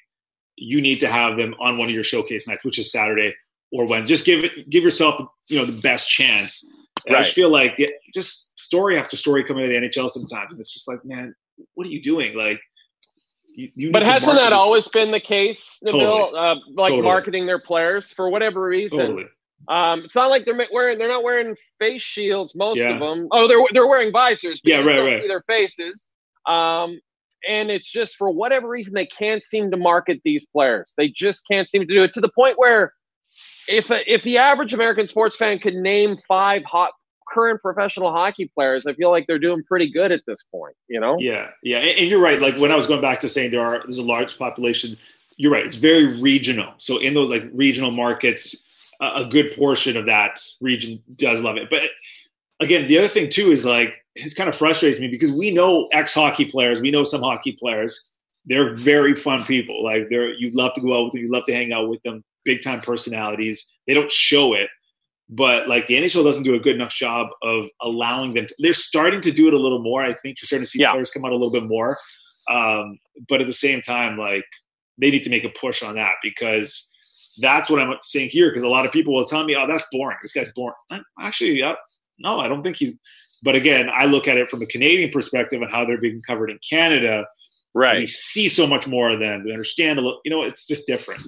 [SPEAKER 5] you need to have them on one of your showcase nights, which is Saturday or when. Just give it, give yourself, you know, the best chance. And I just feel like yeah, just story after story coming to the NHL sometimes, and it's just like, man, what are you doing? Like, you, you
[SPEAKER 3] But hasn't that
[SPEAKER 5] this-
[SPEAKER 3] always been the case, Nabil?
[SPEAKER 5] Totally.
[SPEAKER 3] Uh, like
[SPEAKER 5] Totally.
[SPEAKER 3] marketing their players for whatever reason.
[SPEAKER 5] totally?
[SPEAKER 3] Um, it's not like they're wearing they're not wearing face shields. Most
[SPEAKER 5] Yeah.
[SPEAKER 3] of them. Oh, they're they're wearing visors.
[SPEAKER 5] Yeah, right, right.
[SPEAKER 3] See their faces. Um, and it's just for whatever reason they can't seem to market these players. They just can't seem to do it to the point where if if the average American sports fan could name five hot current professional hockey players, I feel like they're doing pretty good at this point. You know.
[SPEAKER 5] Yeah, yeah, and, and you're right. Like when I was going back to saying there are there's a large population. You're right. It's very regional. So in those like regional markets, a, a good portion of that region does love it. But again, the other thing too is like it kind of frustrates me because we know ex hockey players. We know some hockey players. They're very fun people. Like they're you love to go out with them. You love to hang out with them. Big time personalities. They don't show it, but like the NHL doesn't do a good enough job of allowing them. To, they're starting to do it a little more. I think you're starting to see
[SPEAKER 3] Yeah.
[SPEAKER 5] players come out a little bit more. Um, but at the same time, like they need to make a push on that because that's what I'm saying here. Because a lot of people will tell me, "Oh, that's boring. This guy's boring." I- Actually, no, I don't think he's. But again, I look at it from a Canadian perspective and how they're being covered in Canada.
[SPEAKER 3] Right.
[SPEAKER 5] We see so much more of them. We understand a little. You know, it's just different.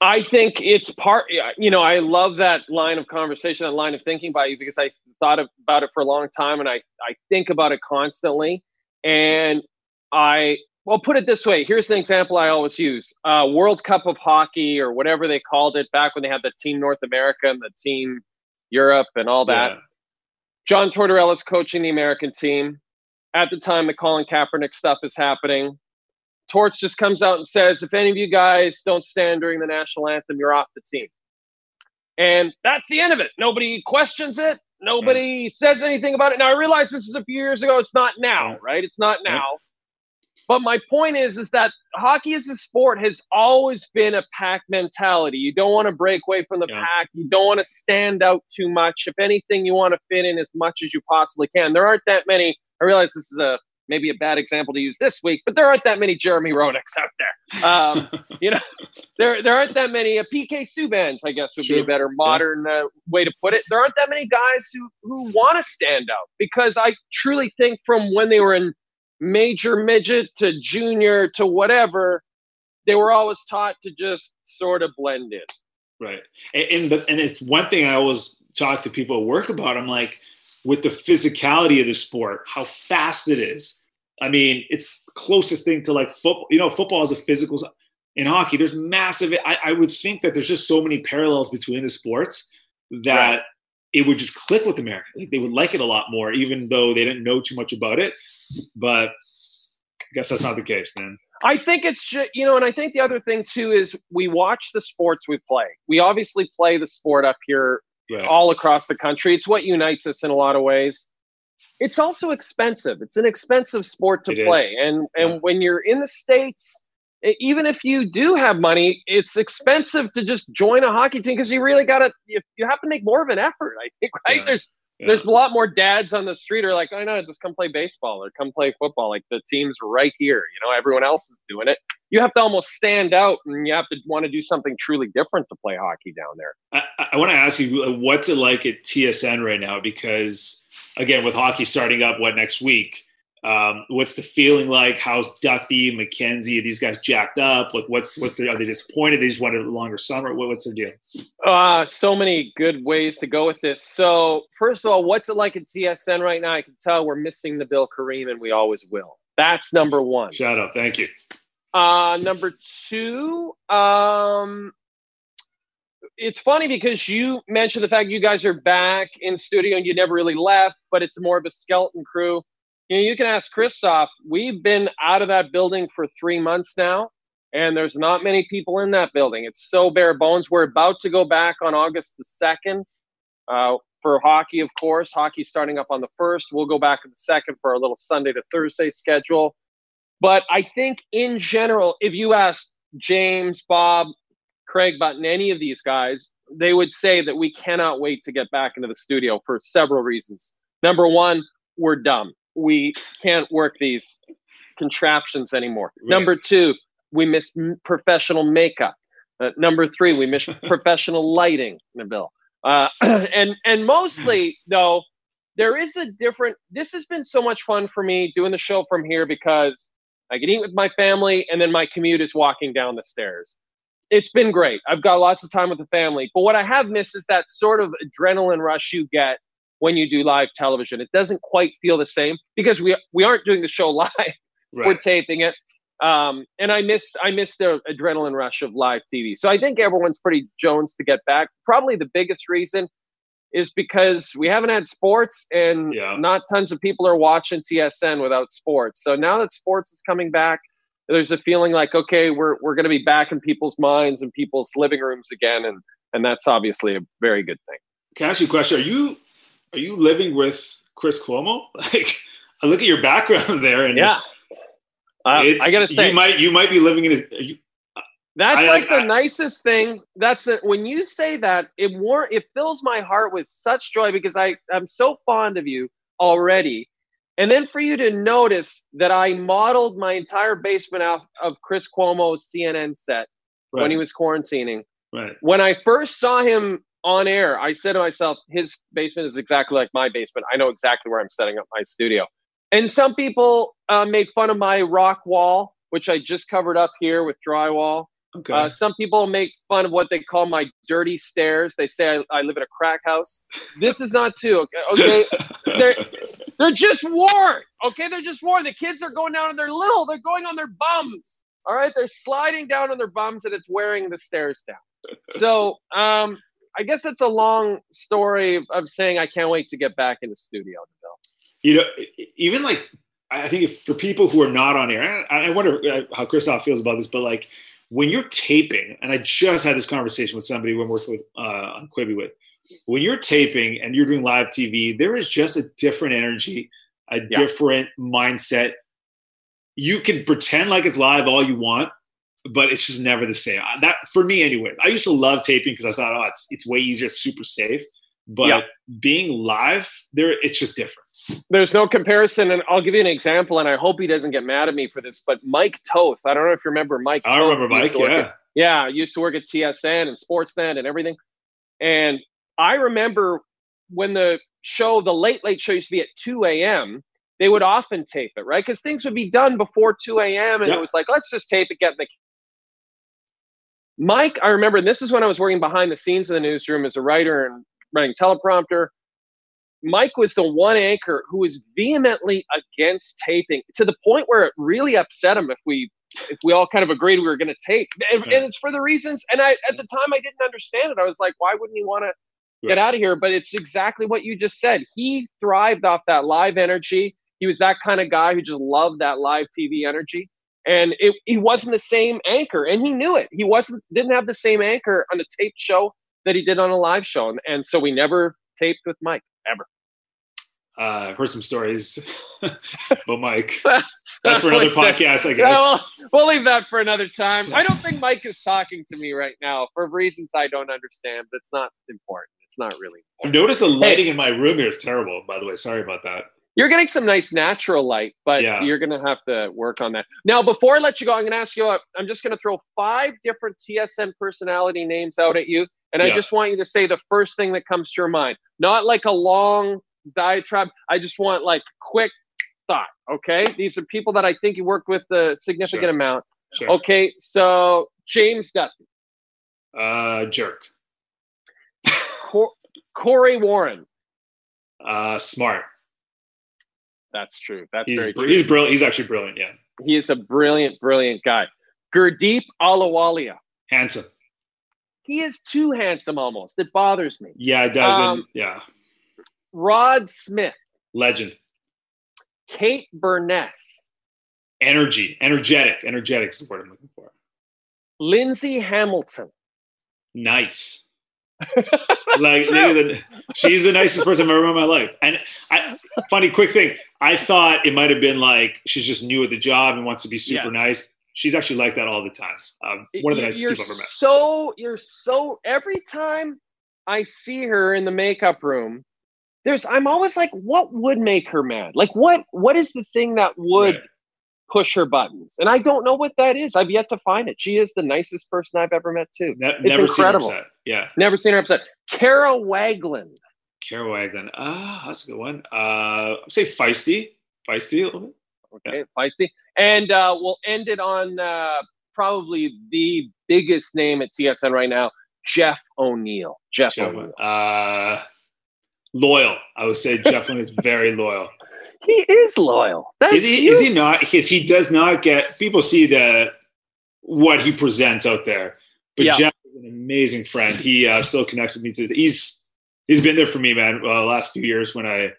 [SPEAKER 3] I think it's part, you know, I love that line of conversation, that line of thinking by you because I thought about it for a long time and I, I think about it constantly. And I, well, put it this way here's an example I always use uh, World Cup of Hockey or whatever they called it back when they had the Team North America and the Team Europe and all that.
[SPEAKER 5] Yeah.
[SPEAKER 3] John Tortorella's coaching the American team. At the time, the Colin Kaepernick stuff is happening. Torts just comes out and says, if any of you guys don't stand during the national anthem, you're off the team. And that's the end of it. Nobody questions it. Nobody says anything about it. Now I realize this is a few years ago. It's not now,
[SPEAKER 5] Yeah.
[SPEAKER 3] right? It's not
[SPEAKER 5] Yeah.
[SPEAKER 3] now. But my point is, is that hockey as a sport has always been a pack mentality. You don't want to break away from the pack. You don't want to stand out too much. If anything, you want to fit in as much as you possibly can. There aren't that many. I realize this is a maybe a bad example to use this week, but there aren't that many Jeremy Roenick's out there. Um, you know, there there aren't that many uh, PK Subbans, I guess would be a better modern uh, way to put it. There aren't that many guys who who want to stand out because I truly think from when they were in major midget to junior to whatever, they were always taught to just sort of blend in.
[SPEAKER 5] Right, and and, the, and it's one thing I always talk to people at work about. I'm like, with the physicality of the sport, how fast it is. I mean, it's closest thing to like football. You know, football is a physical. In hockey, there's massive. I, I would think that there's just so many parallels between the sports that right. it would just click with America. Like they would like it a lot more, even though they didn't know too much about it. But I guess that's not the case, man.
[SPEAKER 3] I think it's just, you know, and I think the other thing too is we watch the sports we play. We obviously play the sport up here right. all across the country. It's what unites us in a lot of ways. It's also expensive. It's an expensive sport to it play. Is. And and yeah. when you're in the states, even if you do have money, it's expensive to just join a hockey team because you really got to you, you have to make more of an effort, I think, right? Yeah. There's yeah. There's a lot more dads on the street are like, I oh, know, just come play baseball or come play football. Like the team's right here. You know, everyone else is doing it. You have to almost stand out and you have to want to do something truly different to play hockey down there.
[SPEAKER 5] I, I want to ask you, uh, what's it like at TSN right now? Because again, with hockey starting up, what next week? Um, what's the feeling like? How's duffy McKenzie? Are these guys jacked up? Like, what's what's the? Are they disappointed? They just wanted a longer summer. What, what's their deal?
[SPEAKER 3] Uh, so many good ways to go with this. So, first of all, what's it like at TSN right now? I can tell we're missing Nabil Karim, and we always will. That's number one.
[SPEAKER 5] Shout out, thank you.
[SPEAKER 3] Uh, number two, um, it's funny because you mentioned the fact you guys are back in studio and you never really left, but it's more of a skeleton crew you know, you can ask Christoph. We've been out of that building for three months now, and there's not many people in that building. It's so bare bones. We're about to go back on August the second uh, for hockey, of course. Hockey starting up on the first. We'll go back on the second for our little Sunday to Thursday schedule. But I think in general, if you ask James, Bob, Craig Button, any of these guys, they would say that we cannot wait to get back into the studio for several reasons. Number one, we're dumb we can't work these contraptions anymore. Right. Number two, we miss professional makeup. Uh, number three, we miss professional lighting, Nabil. Uh, and and mostly though, there is a different. This has been so much fun for me doing the show from here because I can eat with my family, and then my commute is walking down the stairs. It's been great. I've got lots of time with the family, but what I have missed is that sort of adrenaline rush you get when you do live television. It doesn't quite feel the same because we we aren't doing the show live. Right. We're taping it. Um, and I miss I miss the adrenaline rush of live TV. So I think everyone's pretty Jones to get back. Probably the biggest reason is because we haven't had sports and yeah. not tons of people are watching TSN without sports. So now that sports is coming back, there's a feeling like okay, we're we're going to be back in people's minds and people's living rooms again, and and that's obviously a very good thing.
[SPEAKER 5] Can I ask you a question? Are you are you living with Chris Cuomo? Like, I look at your background there, and
[SPEAKER 3] yeah, uh, I gotta say,
[SPEAKER 5] you might you might be living in. A, you,
[SPEAKER 3] that's I, like I, the I, nicest thing. That's a, when you say that it war it fills my heart with such joy because I I'm so fond of you already, and then for you to notice that I modeled my entire basement off of Chris Cuomo's CNN set right. when he was quarantining.
[SPEAKER 5] Right.
[SPEAKER 3] When I first saw him on air, I said to myself, his basement is exactly like my basement. I know exactly where I'm setting up my studio. And some people uh, made fun of my rock wall, which I just covered up here with drywall. Okay. Uh, some people make fun of what they call my dirty stairs. They say I, I live in a crack house. This is not too okay. okay? they're they're just worn. Okay, they're just worn. The kids are going down and they're little. They're going on their bums. All right, they're sliding down on their bums and it's wearing the stairs down. So um, I guess it's a long story of saying I can't wait to get back in the studio.
[SPEAKER 5] You know, even like I think for people who are not on air, I wonder uh, how Christoph feels about this, but like when you're taping, and I just had this conversation with somebody when working with uh, on Quibi with, when you're taping and you're doing live TV, there is just a different energy, a yeah. different mindset. You can pretend like it's live all you want, but it's just never the same. That for me, anyways. I used to love taping because I thought, oh, it's it's way easier, it's super safe. But yeah. being live, there, it's just different.
[SPEAKER 3] There's no comparison, and I'll give you an example, and I hope he doesn't get mad at me for this. But Mike Toth, I don't know if you remember Mike.
[SPEAKER 5] I
[SPEAKER 3] Toth,
[SPEAKER 5] remember Mike. Yeah.
[SPEAKER 3] at- yeah, I used to work at TSN and Sportsnet and everything. And I remember when the show, the Late Late Show, used to be at 2 a.m. They would often tape it, right? Because things would be done before 2 a.m. And
[SPEAKER 5] Yep.
[SPEAKER 3] it was like, let's just tape it, get the. Mike, I remember, and this is when I was working behind the scenes in the newsroom as a writer and running teleprompter. Mike was the one anchor who was vehemently against taping to the point where it really upset him if we if we all kind of agreed we were going to tape. And, and it's for the reasons and i at the time i didn't understand it. I was like why wouldn't he want to get
[SPEAKER 5] Right.
[SPEAKER 3] out of here? But it's exactly what you just said. He thrived off that live energy. He was that kind of guy who just loved that live tv energy. And it, he wasn't the same anchor and he knew it. He wasn't didn't have the same anchor on a taped show that he did on a live show. And, and so we never taped with mike ever
[SPEAKER 5] Uh, I've heard some stories but Mike. That's for another podcast, I
[SPEAKER 3] Yeah,
[SPEAKER 5] guess.
[SPEAKER 3] well, we'll leave that for another time. I don't think Mike is talking to me right now for reasons I don't understand. But it's not important. It's not really.
[SPEAKER 5] I've noticed the lighting in my room here is terrible. By the way, sorry about that.
[SPEAKER 3] You're getting some nice natural light, but
[SPEAKER 5] Yeah.
[SPEAKER 3] you're going to have to work on that. Now, before I let you go, I'm going to ask you. I'm just going to throw five different TSN personality names out at you, and I just want you to say the first thing that comes to your mind. Not like a long diatribe. I just want like quick thought. Okay, these are people that I think you worked with a significant
[SPEAKER 5] Sure.
[SPEAKER 3] amount.
[SPEAKER 5] Sure.
[SPEAKER 3] Okay, so James Duthie,
[SPEAKER 5] Uh, jerk.
[SPEAKER 3] Cor- Cory Woron.
[SPEAKER 5] Uh, smart.
[SPEAKER 3] That's true. That's
[SPEAKER 5] He's
[SPEAKER 3] very true.
[SPEAKER 5] he's brilliant. He's actually brilliant. Yeah.
[SPEAKER 3] he is a brilliant, brilliant guy. Gurdeep Ahluwalia.
[SPEAKER 5] Handsome.
[SPEAKER 3] He is too handsome almost. It bothers me.
[SPEAKER 5] Yeah, it doesn't.
[SPEAKER 3] Um,
[SPEAKER 5] yeah.
[SPEAKER 3] Rod Smith,
[SPEAKER 5] Legend.
[SPEAKER 3] Kate Beirness,
[SPEAKER 5] Energy. Energetic. Energetic is the word I'm looking for.
[SPEAKER 3] Lindsay Hamilton.
[SPEAKER 5] Nice. like maybe the, she's the nicest person I've ever met in my life. And I, funny quick thing, I thought it might have been like she's just new at the job and wants to be super
[SPEAKER 3] Yes.
[SPEAKER 5] nice. She's actually like that all the time. Um, one of the nicest people I've ever met.
[SPEAKER 3] So you're so every time I see her in the makeup room, there's I'm always like, what would make her mad? Like what what is the thing that would
[SPEAKER 5] Right.
[SPEAKER 3] push her buttons? And I don't know what that is. I've yet to find it. She is the nicest person I've ever met too.
[SPEAKER 5] Ne-
[SPEAKER 3] it's
[SPEAKER 5] never
[SPEAKER 3] incredible.
[SPEAKER 5] seen her upset. Yeah.
[SPEAKER 3] Never seen her upset. Kara Wagland.
[SPEAKER 5] Carol Wagland. Ah, that's a good one. Uh, I'd say feisty. Feisty a little bit.
[SPEAKER 3] Okay, feisty. And uh, we'll end it on uh, probably the biggest name at TSN right now, Jeff O'Neill. Jeff,
[SPEAKER 5] Jeff,
[SPEAKER 3] O'Neill.
[SPEAKER 5] uh, loyal. I would say Jeff O'Neill is very loyal.
[SPEAKER 3] He is loyal. That's
[SPEAKER 5] Is he? Is he not? Because he does not get people see the what he presents out there. But
[SPEAKER 3] Yeah.
[SPEAKER 5] Jeff is an amazing friend. He uh, still connects with me to. He's he's been there for me, man. Uh, last few years when I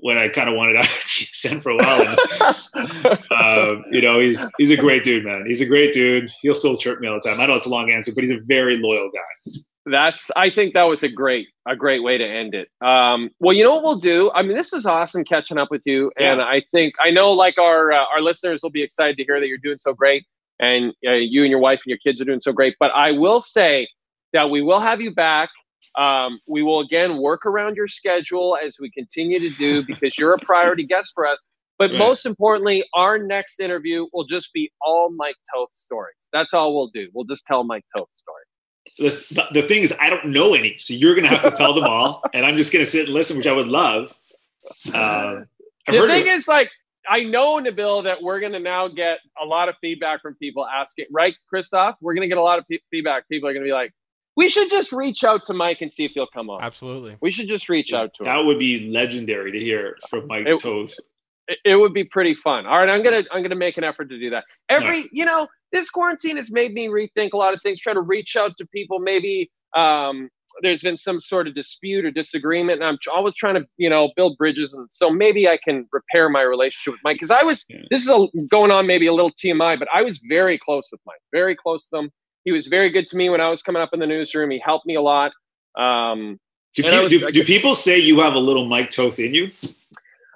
[SPEAKER 5] when I kind of wanted out of TSN for a while. Uh, you know, he's he's a great dude, man. He's a great dude. He'll still chirp me all the time. I know it's a long answer, but he's a very loyal guy.
[SPEAKER 3] That's. I think that was a great, a great way to end it. Um, well, you know what we'll do. I mean, this is awesome catching up with you, and I think I know, like our uh, our listeners will be excited to hear that you're doing so great, and uh, you and your wife and your kids are doing so great. But I will say that we will have you back. Um, we will again work around your schedule as we continue to do because you're a priority guest for us. But
[SPEAKER 5] Right.
[SPEAKER 3] most importantly, our next interview will just be all Mike Toth stories. That's all we'll do. We'll just tell Mike Toth stories.
[SPEAKER 5] This, the, the thing is, I don't know any, so you're gonna have to tell them all, and I'm just gonna sit and listen, which I would love. Uh,
[SPEAKER 3] the thing is, like, I know, Nabil, that we're going to now get a lot of feedback from people asking, right, Christoph? We're going to get a lot of pe- feedback. People are going to be like, we should just reach out to Mike and see if he'll come on.
[SPEAKER 6] Absolutely.
[SPEAKER 3] We should just reach out to him.
[SPEAKER 5] that would be legendary to hear from Mike
[SPEAKER 3] It-
[SPEAKER 5] Toth.
[SPEAKER 3] It, it would be pretty fun. All right, I'm gonna I'm gonna make an effort to do that. Every you know, this quarantine has made me rethink a lot of things. Try to reach out to people. Maybe um, there's been some sort of dispute or disagreement, and I'm always trying to you know build bridges. And so maybe I can repair my relationship with Mike because I was.
[SPEAKER 5] Yeah.
[SPEAKER 3] This is a, going on maybe a little TMI, but I was very close with Mike. Very close to him. He was very good to me when I was coming up in the newsroom. He helped me a lot. Um,
[SPEAKER 5] Do,
[SPEAKER 3] And was-
[SPEAKER 5] do, do people say you have a little Mike Toth in you?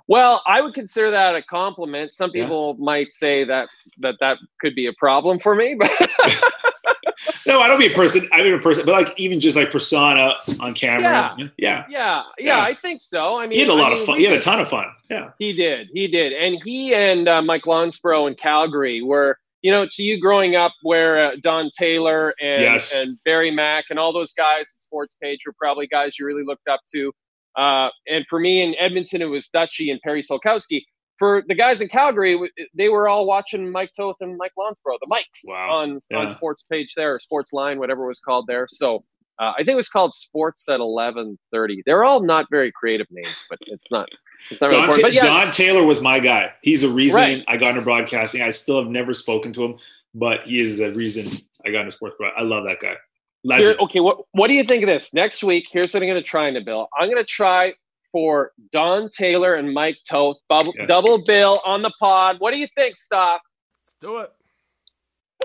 [SPEAKER 3] Well, I would consider that a compliment. Some
[SPEAKER 5] Yeah.
[SPEAKER 3] people might say that that that could be a problem for me, but
[SPEAKER 5] no, I don't mean a person. I mean a person, but like even just like persona on camera. Yeah, yeah,
[SPEAKER 3] yeah. yeah I think so. I mean,
[SPEAKER 5] he had a lot
[SPEAKER 3] I mean,
[SPEAKER 5] of fun. He had a ton of fun. Yeah,
[SPEAKER 3] he did. He did, and he and uh, Mike Lonsborough in Calgary were. You know, to you growing up, where uh, Don Taylor and,
[SPEAKER 5] Yes.
[SPEAKER 3] and Barry Mack and all those guys at Sports Page were probably guys you really looked up to. Uh, and for me in Edmonton, it was Dutchy and Perry Solkowski. For the guys in Calgary, they were all watching Mike Toth and Mike Lonsborough, the Mikes,
[SPEAKER 5] Wow.
[SPEAKER 3] on on Sports Page there, or Sports Line, whatever it was called there. So uh, I think it was called Sports at eleven thirty. They're all not very creative names, but it's not. It's not
[SPEAKER 5] Don,
[SPEAKER 3] important.
[SPEAKER 5] Ta-
[SPEAKER 3] But yeah,
[SPEAKER 5] Don Taylor was my guy. He's a reason
[SPEAKER 3] Right.
[SPEAKER 5] I got into broadcasting. I still have never spoken to him, but he is the reason I got into sports. broad- I love that guy.
[SPEAKER 3] Here,
[SPEAKER 5] Legend.
[SPEAKER 3] okay, what what do you think of this? Next week, here's what I'm going to try, Nabil. I'm going to try for Don Taylor and Mike Toth, bubble,
[SPEAKER 5] Yes.
[SPEAKER 3] double bill on the pod. What do you think, Stop?
[SPEAKER 6] Let's do it.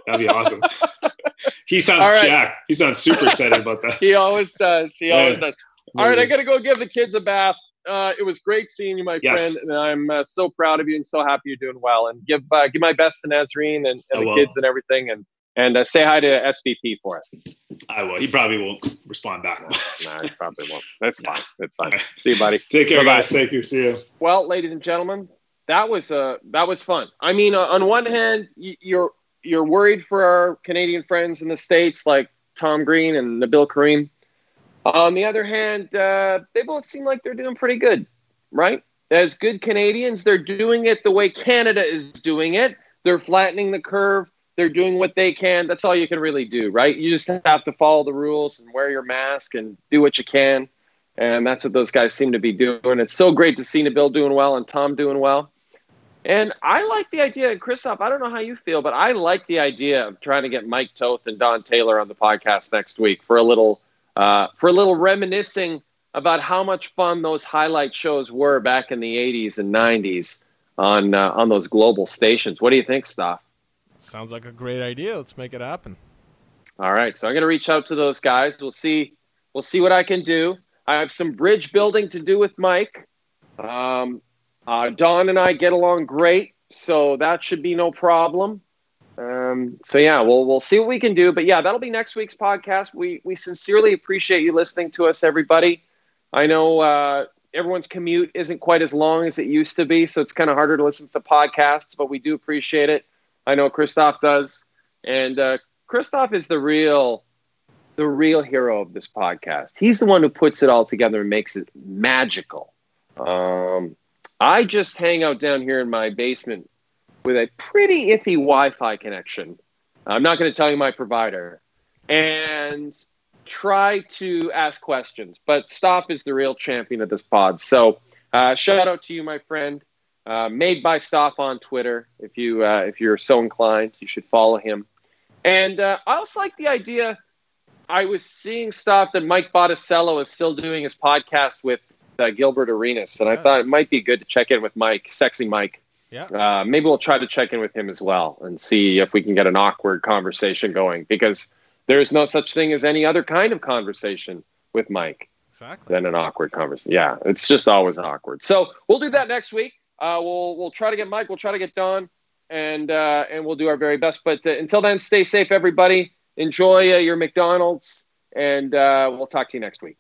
[SPEAKER 5] That'd be awesome. he sounds
[SPEAKER 3] right.
[SPEAKER 5] jacked. He sounds super excited about that.
[SPEAKER 3] He always does. He
[SPEAKER 5] Yeah.
[SPEAKER 3] always does. All right, I got to go give the kids a bath. Uh, it was great seeing you, my
[SPEAKER 5] Yes.
[SPEAKER 3] friend, and I'm uh, so proud of you and so happy you're doing well. And give uh, give my best to Nazarene and, and the
[SPEAKER 5] will.
[SPEAKER 3] kids and everything, and and uh, say hi to SVP for it.
[SPEAKER 5] I will. He probably won't respond back.
[SPEAKER 3] no, he probably won't. That's fine. That's fine.
[SPEAKER 5] Right.
[SPEAKER 3] See you, buddy.
[SPEAKER 5] Take care,
[SPEAKER 3] Bye-bye.
[SPEAKER 5] guys. Thank you. See you.
[SPEAKER 3] Well, ladies and gentlemen, that was uh that was fun. I mean, uh, on one hand, you're you're worried for our Canadian friends in the states, like Tom Green and Nabil Karim. On the other hand, uh, they both seem like they're doing pretty good, right? As good Canadians, they're doing it the way Canada is doing it. They're flattening the curve. They're doing what they can. That's all you can really do, right? You just have to follow the rules and wear your mask and do what you can. And that's what those guys seem to be doing. It's so great to see Nabil doing well and Tom doing well. And I like the idea, and Christoph, I don't know how you feel, but I like the idea of trying to get Mike Toth and Don Taylor on the podcast next week for a little uh, for a little reminiscing about how much fun those highlight shows were back in the 80s and 90s on uh, on those global stations. What do you think, Stoff?
[SPEAKER 6] Sounds like a great idea. Let's make it happen.
[SPEAKER 3] All right, so I'm going to reach out to those guys. We'll see. We'll see what I can do. I have some bridge building to do with Mike. Um, uh, Don and I get along great, so that should be no problem. Um, so yeah, we'll we'll see what we can do. But yeah, that'll be next week's podcast. We we sincerely appreciate you listening to us, everybody. I know uh, everyone's commute isn't quite as long as it used to be, so it's kind of harder to listen to the podcasts. But we do appreciate it. I know Christoph does, and uh, Christoph is the real the real hero of this podcast. He's the one who puts it all together and makes it magical. Um, I just hang out down here in my basement with a pretty iffy Wi-Fi connection. I'm not going to tell you my provider, and try to ask questions. But Stop is the real champion of this pod. So uh, shout out to you, my friend. Uh, made by Stop on Twitter. If you uh, if you're so inclined, you should follow him. And uh, I also like the idea. I was seeing stuff that Mike Botticello is still doing his podcast with uh, Gilbert Arenas, and I
[SPEAKER 6] Yes.
[SPEAKER 3] thought it might be good to check in with Mike, sexy Mike.
[SPEAKER 6] Yeah.
[SPEAKER 3] Uh, maybe we'll try to check in with him as well and see if we can get an awkward conversation going because there is no such thing as any other kind of conversation with Mike
[SPEAKER 6] Exactly.
[SPEAKER 3] than an awkward conversation. Yeah, it's just always awkward. So we'll do that next week. Uh, we'll we'll try to get Mike. We'll try to get Don, and uh, and we'll do our very best. But uh, until then, stay safe, everybody. Enjoy uh, your McDonald's, and uh, we'll talk to you next week.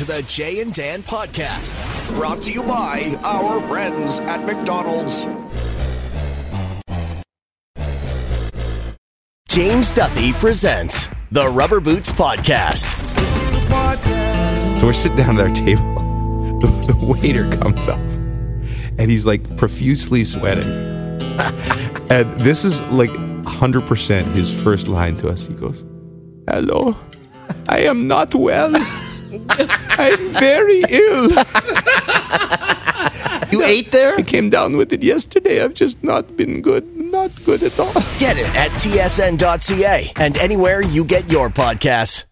[SPEAKER 1] To the Jay and Dan podcast.
[SPEAKER 2] Brought to you by our friends at McDonald's.
[SPEAKER 1] James Duthie presents the Rubber Boots Podcast.
[SPEAKER 7] So we're sitting down at our table. The, the waiter comes up and he's like profusely sweating. and this is like 100% his first line to us. He goes, Hello, I am not well. I'm very ill.
[SPEAKER 8] You ate there?
[SPEAKER 7] I came down with it yesterday. I've just not been good. Not good at all.
[SPEAKER 1] Get it at tsn.ca and anywhere you get your podcasts.